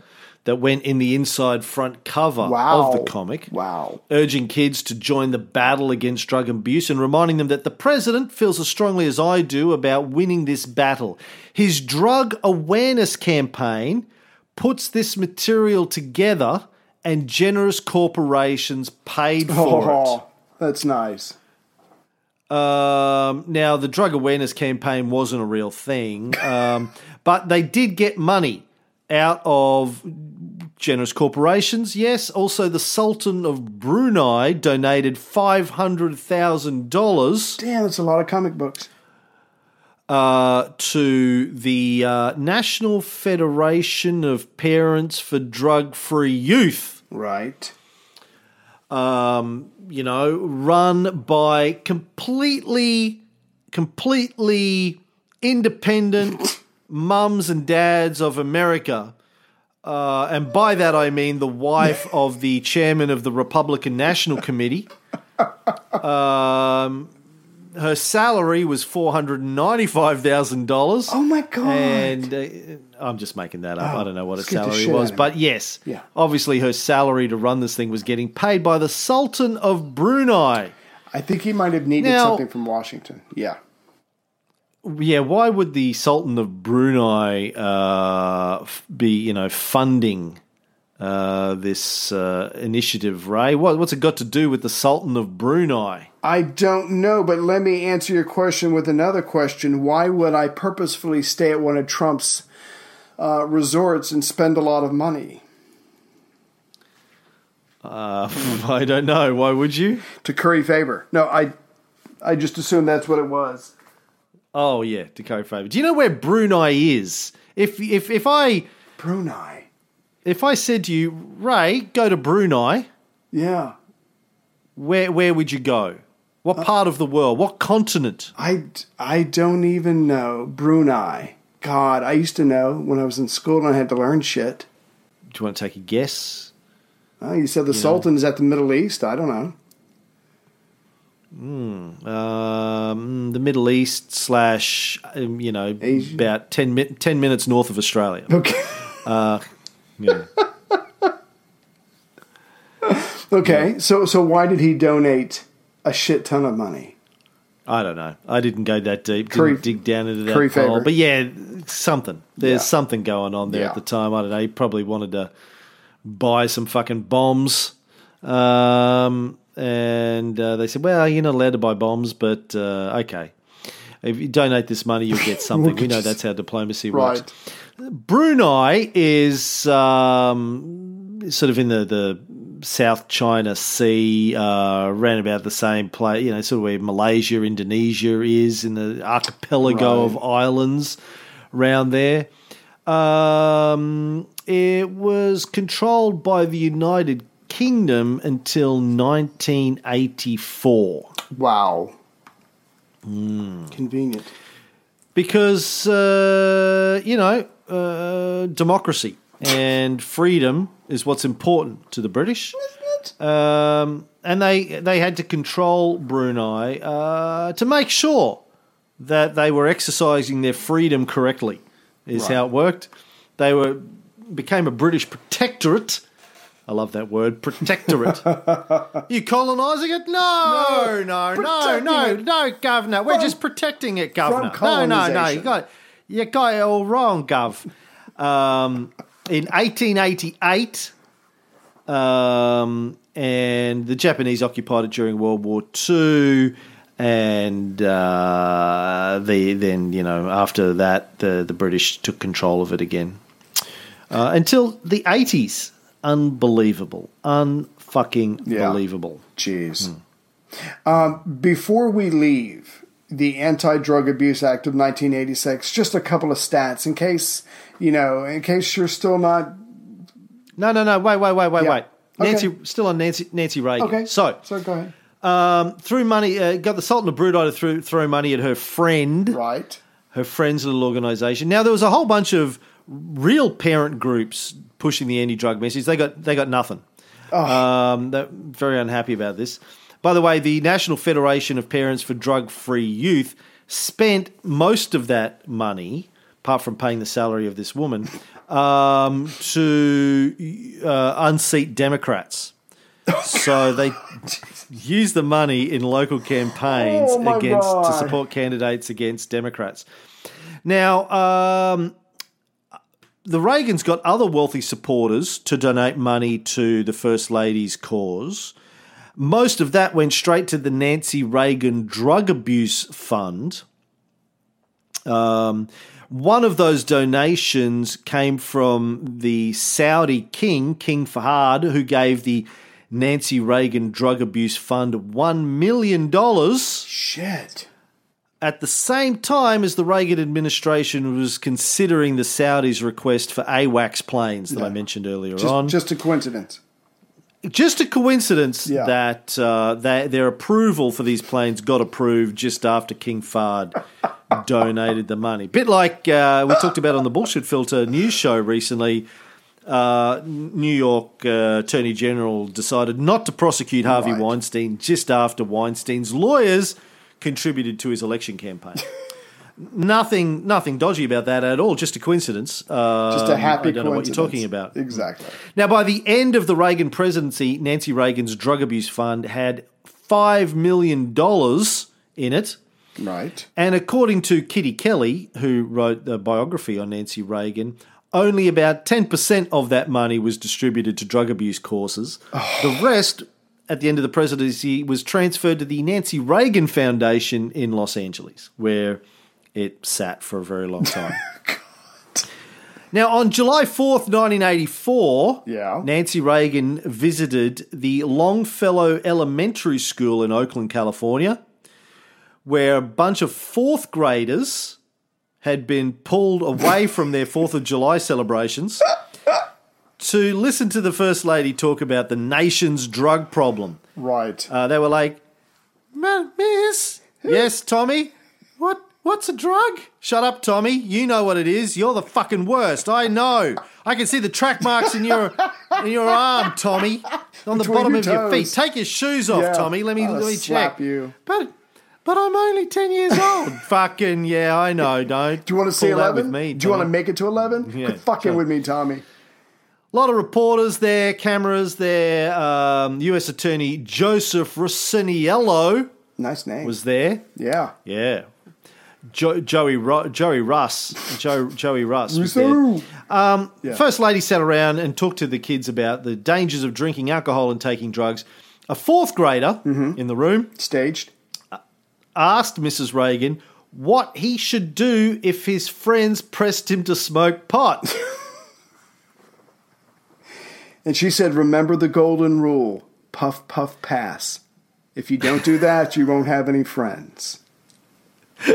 that went in the inside front cover Wow. of the comic. Wow. urging kids to join the battle against drug abuse and reminding them that the president feels as strongly as I do about winning this battle. His drug awareness campaign puts this material together and generous corporations paid for Oh, that's nice. Um, now, the drug awareness campaign wasn't a real thing, um, but they did get money out of generous corporations. Yes, also the Sultan of Brunei donated five hundred thousand dollars Damn, that's a lot of comic books. uh, to the uh, National Federation of Parents for Drug-Free Youth. Right. Um, you know, run by completely, completely independent mums and dads of America. Uh, and by that I mean the wife of the chairman of the Republican National Committee. Um, her salary was four hundred ninety-five thousand dollars. Oh my god. And uh, I'm just making that up. Oh, I don't know what her scared the salary shit was, out of me. but yes, Yeah. obviously her salary to run this thing was getting paid by the Sultan of Brunei. I think he might have needed Now- something from Washington. Yeah. Yeah, why would the Sultan of Brunei uh, be, you know, funding uh, this uh, initiative, Ray? What, what's it got to do with the Sultan of Brunei? I don't know, but let me answer your question with another question. Why would I purposefully stay at one of Trump's uh, resorts and spend a lot of money? Uh, I don't know. Why would you? To curry favor. No, I I just assumed that's what it was. Oh yeah, to curry favor. Do you know where Brunei is? If if if I Brunei. if I said to you, Ray, go to Brunei, Yeah. where where would you go? What uh, part of the world? What continent? I, I don't even know. Brunei. God, I used to know when I was in school and I had to learn shit. Do you want to take a guess? Oh, you said the Sultan is at the Middle East. I don't know. Um, the Middle East slash, um, you know, Asia. about 10, mi- 10 minutes north of Australia. Okay. Yeah. Okay. So so why did he donate a shit ton of money? I don't know. I didn't go that deep. Didn't Curry- dig down into that hole. But yeah, something. There's Yeah. something going on there Yeah. at the time. I don't know. He probably wanted to buy some fucking bombs. Um, and uh, they said, well, you're not allowed to buy bombs, but uh, okay. If you donate this money, you'll get something. we know that's how diplomacy works. Right. Brunei is um, sort of in the, the South China Sea, uh, around about the same place, you know, sort of where Malaysia, Indonesia is in the archipelago of islands around there. Um, it was controlled by the United Kingdom until 1984. Wow. Hmm. Convenient. because uh, you know uh, democracy and freedom is what's important to the British. Um, and they they had to control Brunei uh, to make sure that they were exercising their freedom correctly. Is how it worked. They were became a British protectorate. I love that word, protectorate. you colonising it? No, no, no, no, no, no, Governor. We're just protecting it, Governor. No, no, no. You got you got it all wrong, Gov. Um, in 1888, um, and the Japanese occupied it during World War Two, and uh, the then you know after that the the British took control of it again uh, until the 80s. Unbelievable, unfucking Yeah. believable. Jeez. Hmm. Um, before we leave the Anti Drug Abuse Act of 1986, just a couple of stats in case, you know, in case you're still not. No, no, no. Wait, wait, wait, wait, Yeah. wait. Nancy, Okay. still on Nancy, Nancy Reagan. Okay. So, so go ahead. um, threw money, uh, got the Sultan of Brunei to throw, throw money at her friend, Right. Her friend's little organisation. Now there was a whole bunch of real parent groups pushing the anti-drug message. They got they got nothing. Um, they're very unhappy about this. By the way, the National Federation of Parents for Drug-Free Youth spent most of that money, apart from paying the salary of this woman, um, to uh, unseat Democrats. So they use the money in local campaigns Oh, against to support candidates against Democrats. Now, um, the Reagans got other wealthy supporters to donate money to the First Lady's cause. Most of that went straight to the Nancy Reagan Drug Abuse Fund. Um, one of those donations came from the Saudi king, King Fahad, who gave the Nancy Reagan Drug Abuse Fund $1 million Shit. at the same time as the Reagan administration was considering the Saudis' request for AWACS planes that I mentioned earlier Just, on. just a coincidence. Just a coincidence Yeah. that uh, they, their approval for these planes got approved just after King Fahd donated the money. Bit like uh, we talked about on the Bullshit Filter news show recently. Uh, New York uh, Attorney General decided not to prosecute Harvey Right. Weinstein just after Weinstein's lawyers contributed to his election campaign. nothing, nothing dodgy about that at all. Just a coincidence. Um, Just a happy I don't know what you're talking about. Exactly. Now, by the end of the Reagan presidency, Nancy Reagan's drug abuse fund had $5 million in it. Right. And according to Kitty Kelley, who wrote the biography on Nancy Reagan, only about 10% of that money was distributed to drug abuse causes. Oh. The rest, at the end of the presidency, was transferred to the Nancy Reagan Foundation in Los Angeles, where it sat for a very long time. Now, on July 4th, 1984, Yeah. Nancy Reagan visited the Longfellow Elementary School in Oakland, California, where a bunch of fourth graders had been pulled away from their 4th of July celebrations to listen to the First Lady talk about the nation's drug problem. Right. Uh, they were like, "Ma- Miss? Yes, Tommy? What? What's a drug? Shut up, Tommy. You know what it is. You're the fucking worst. I know. I can see the track marks in your in your arm, Tommy, on the Between bottom your of your feet. toes. Take your shoes off, Yeah. Tommy. Let me I'll let me slap check. you. But but I'm only ten years old. Fucking yeah, I know. Don't. Do you want to see 11? with me? Do you want to make it to 11? Yeah, Quit fucking sure. with me, Tommy. A lot of reporters there, cameras there. Um, U.S. Attorney Joseph Russoniello Nice name. was there. yeah. Yeah. Jo- Joey Ru- Joey Russ, Joe, Joey Russ was there. Um, Yeah. First lady sat around and talked to the kids about the dangers of drinking alcohol and taking drugs. A fourth grader Mm-hmm. in the room Staged. Asked Mrs. Reagan what he should do if his friends pressed him to smoke pot. And she said, Remember the golden rule puff, puff, pass. If you don't do that, you won't have any friends.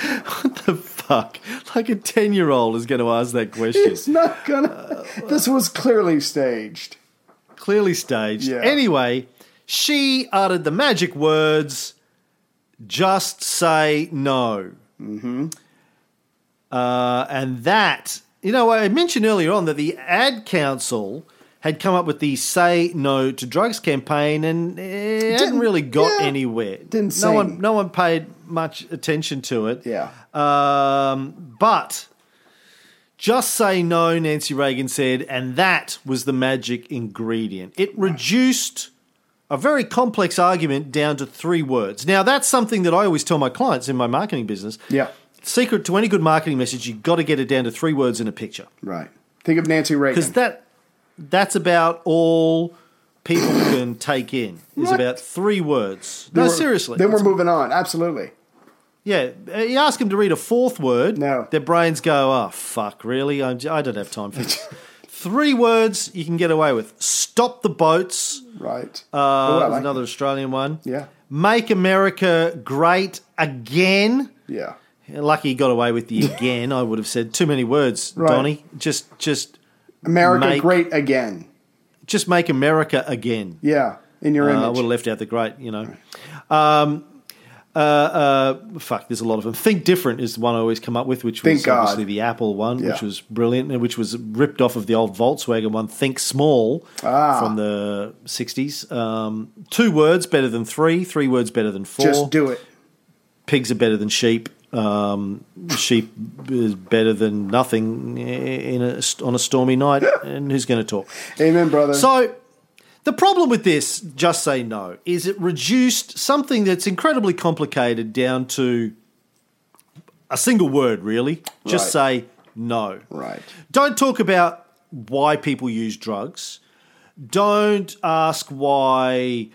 What the fuck? Like a 10 year old is going to ask that question. It's not gonna. this was clearly staged. Clearly staged. Yeah. Anyway, she uttered the magic words just say no. Mm-hmm. Uh, and that, you know, I mentioned earlier on that the Ad Council had come up with the Say No to Drugs campaign and it hadn't Didn't- really got yeah, anywhere. didn't no one, no one paid much attention to it. Yeah. Um, but just say no, Nancy Reagan said, and that was the magic ingredient. It reduced a very complex argument down to three words. Now, that's something that I always tell my clients in my marketing business. Yeah. Secret to any good marketing message, you've got to get it down to three words in a picture. Right. Think of Nancy Reagan. Because that that's about all people can take in is What? about three words. Then no, seriously. Then we're moving on. Absolutely. Yeah, you ask them to read a fourth word. No. Their brains go, oh, fuck, really? I'm, I don't have time for this. Three words you can get away with. Stop the boats. Right. Uh, Oh, like another Australian one. Yeah. Make America great again. Yeah. Lucky he got away with the again. I would have said too many words, Right. Donny. Just, just, America Make- great again. just make America again. Yeah. In your Uh, I would have left out the great, you know. Um, uh, uh, fuck, there's a lot of them. Think Different is the one I always come up with, which was God. obviously the Apple one, which was brilliant, and which was ripped off of the old Volkswagen one, Think Small, Ah. from the 60s. Um, two words better than three, three words better than four. Just do it. Pigs are better than sheep. Um, sheep is better than nothing in a, on a stormy night, and who's going to talk? Amen, brother. So, the problem with this, just say no, is it reduced something that's incredibly complicated down to a single word, really. Just say no. right. Don't talk about why people use drugs. Don't ask why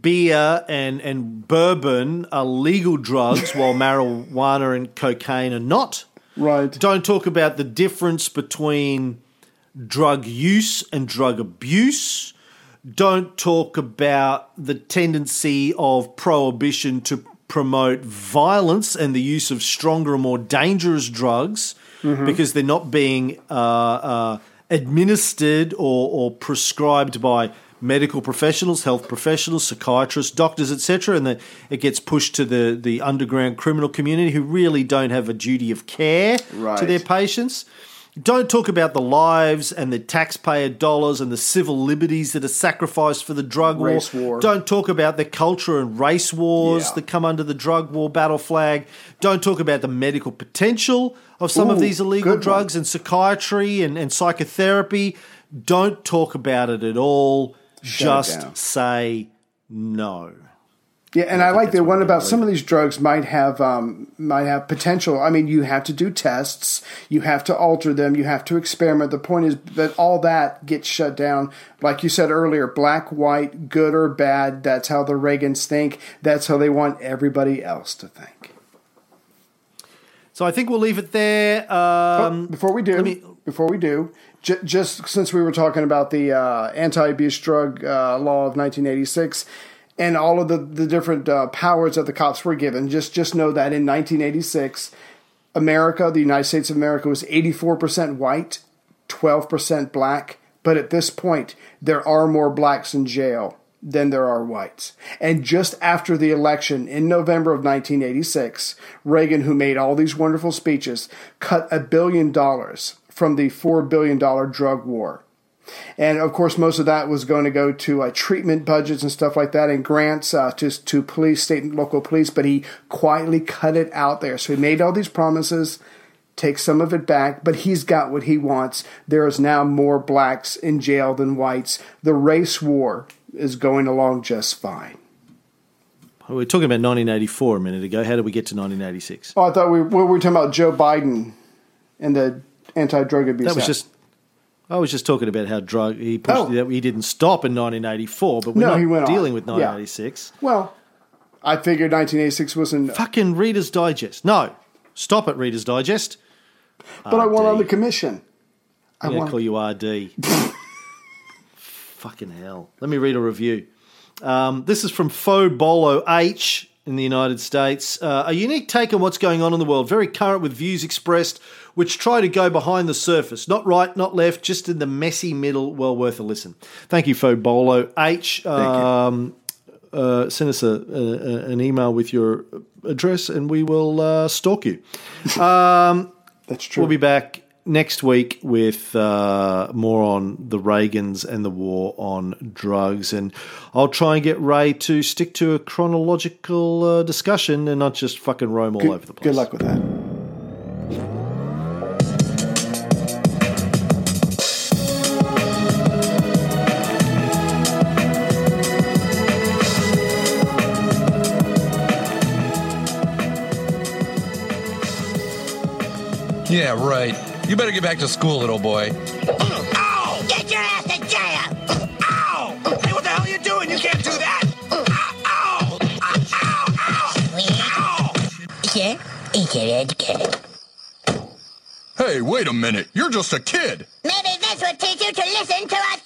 beer and, and bourbon are legal drugs while marijuana and cocaine are not. Right. Don't talk about the difference between drug use and drug abuse. Don't talk about the tendency of prohibition to promote violence and the use of stronger and more dangerous drugs because they're not being uh, uh, administered or, or prescribed by medical professionals, health professionals, psychiatrists, doctors, etc., and that it gets pushed to the, the underground criminal community who really don't have a duty of care to their patients. Don't talk about the lives and the taxpayer dollars and the civil liberties that are sacrificed for the drug war. war. Don't talk about the culture and race wars Yeah. that come under the drug war battle flag. Don't talk about the medical potential of some of these illegal good one. drugs and psychiatry and, and psychotherapy. Don't talk about it at all. Shut. Just say no. Yeah, and I, like that's the one about some of these drugs might have um, might have potential. I mean, you have to do tests, you have to alter them, you have to experiment. The point is that all that gets shut down. Like you said earlier, black, white, good or bad. That's how the Reagans think. That's how they want everybody else to think. So I think we'll leave it there. Um, before we do, me- before we do, j- just since we were talking about the uh, anti-abuse drug uh, law of 1986 and all of the the different uh, powers that the cops were given, just just know that in 1986, America, the United States of America, was 84% white, 12% black. But at this point, there are more blacks in jail than there are whites. And just after the election in November of 1986, Reagan, who made all these wonderful speeches, cut a billion dollars from the $4 billion drug war And of course, most of that was going to go to uh, treatment budgets and stuff like that, and grants uh, to to police, state and local police. But he quietly cut it out there. So he made all these promises, take some of it back, but he's got what he wants. There is now more blacks in jail than whites. The race war is going along just fine. We were talking about 1984 a minute ago. How did we get to 1986? Oh, I thought we, we were talking about Joe Biden and the anti-drug abuse. That was Act. just. I was just talking about how drug he pushed, Oh. that he didn't stop in 1984, but we're No, he went on. dealing with Yeah. 1986. well. I figured 1986 wasn't, Fucking Reader's Digest. No, stop it, Reader's Digest. but I want on the commission. I I'm to call you RD. Fucking hell. Let me read a review. Um, this is from Faux Bolo H in the United States. Uh, a unique take on what's going on in the world, very current with views expressed which try to go behind the surface. Not right, not left, just in the messy middle. Well worth a listen. Thank you, Faux Bolo H. Um, uh, send us a, a, an email with your address and we will uh, stalk you. That's true. We'll be back next week with uh, more on the Reagans and the war on drugs. And I'll try and get Ray to stick to a chronological uh, discussion and not just fucking roam all good, over the place. good luck with that. Yeah, right. You better get back to school, little boy. Ow! Get your ass to jail! Ow! Hey, what the hell are you doing? You can't do that! Ow! Ow! Ow! Ow! Sir, it's a red kid. Hey, wait a minute. You're just a kid. Maybe this will teach you to listen to us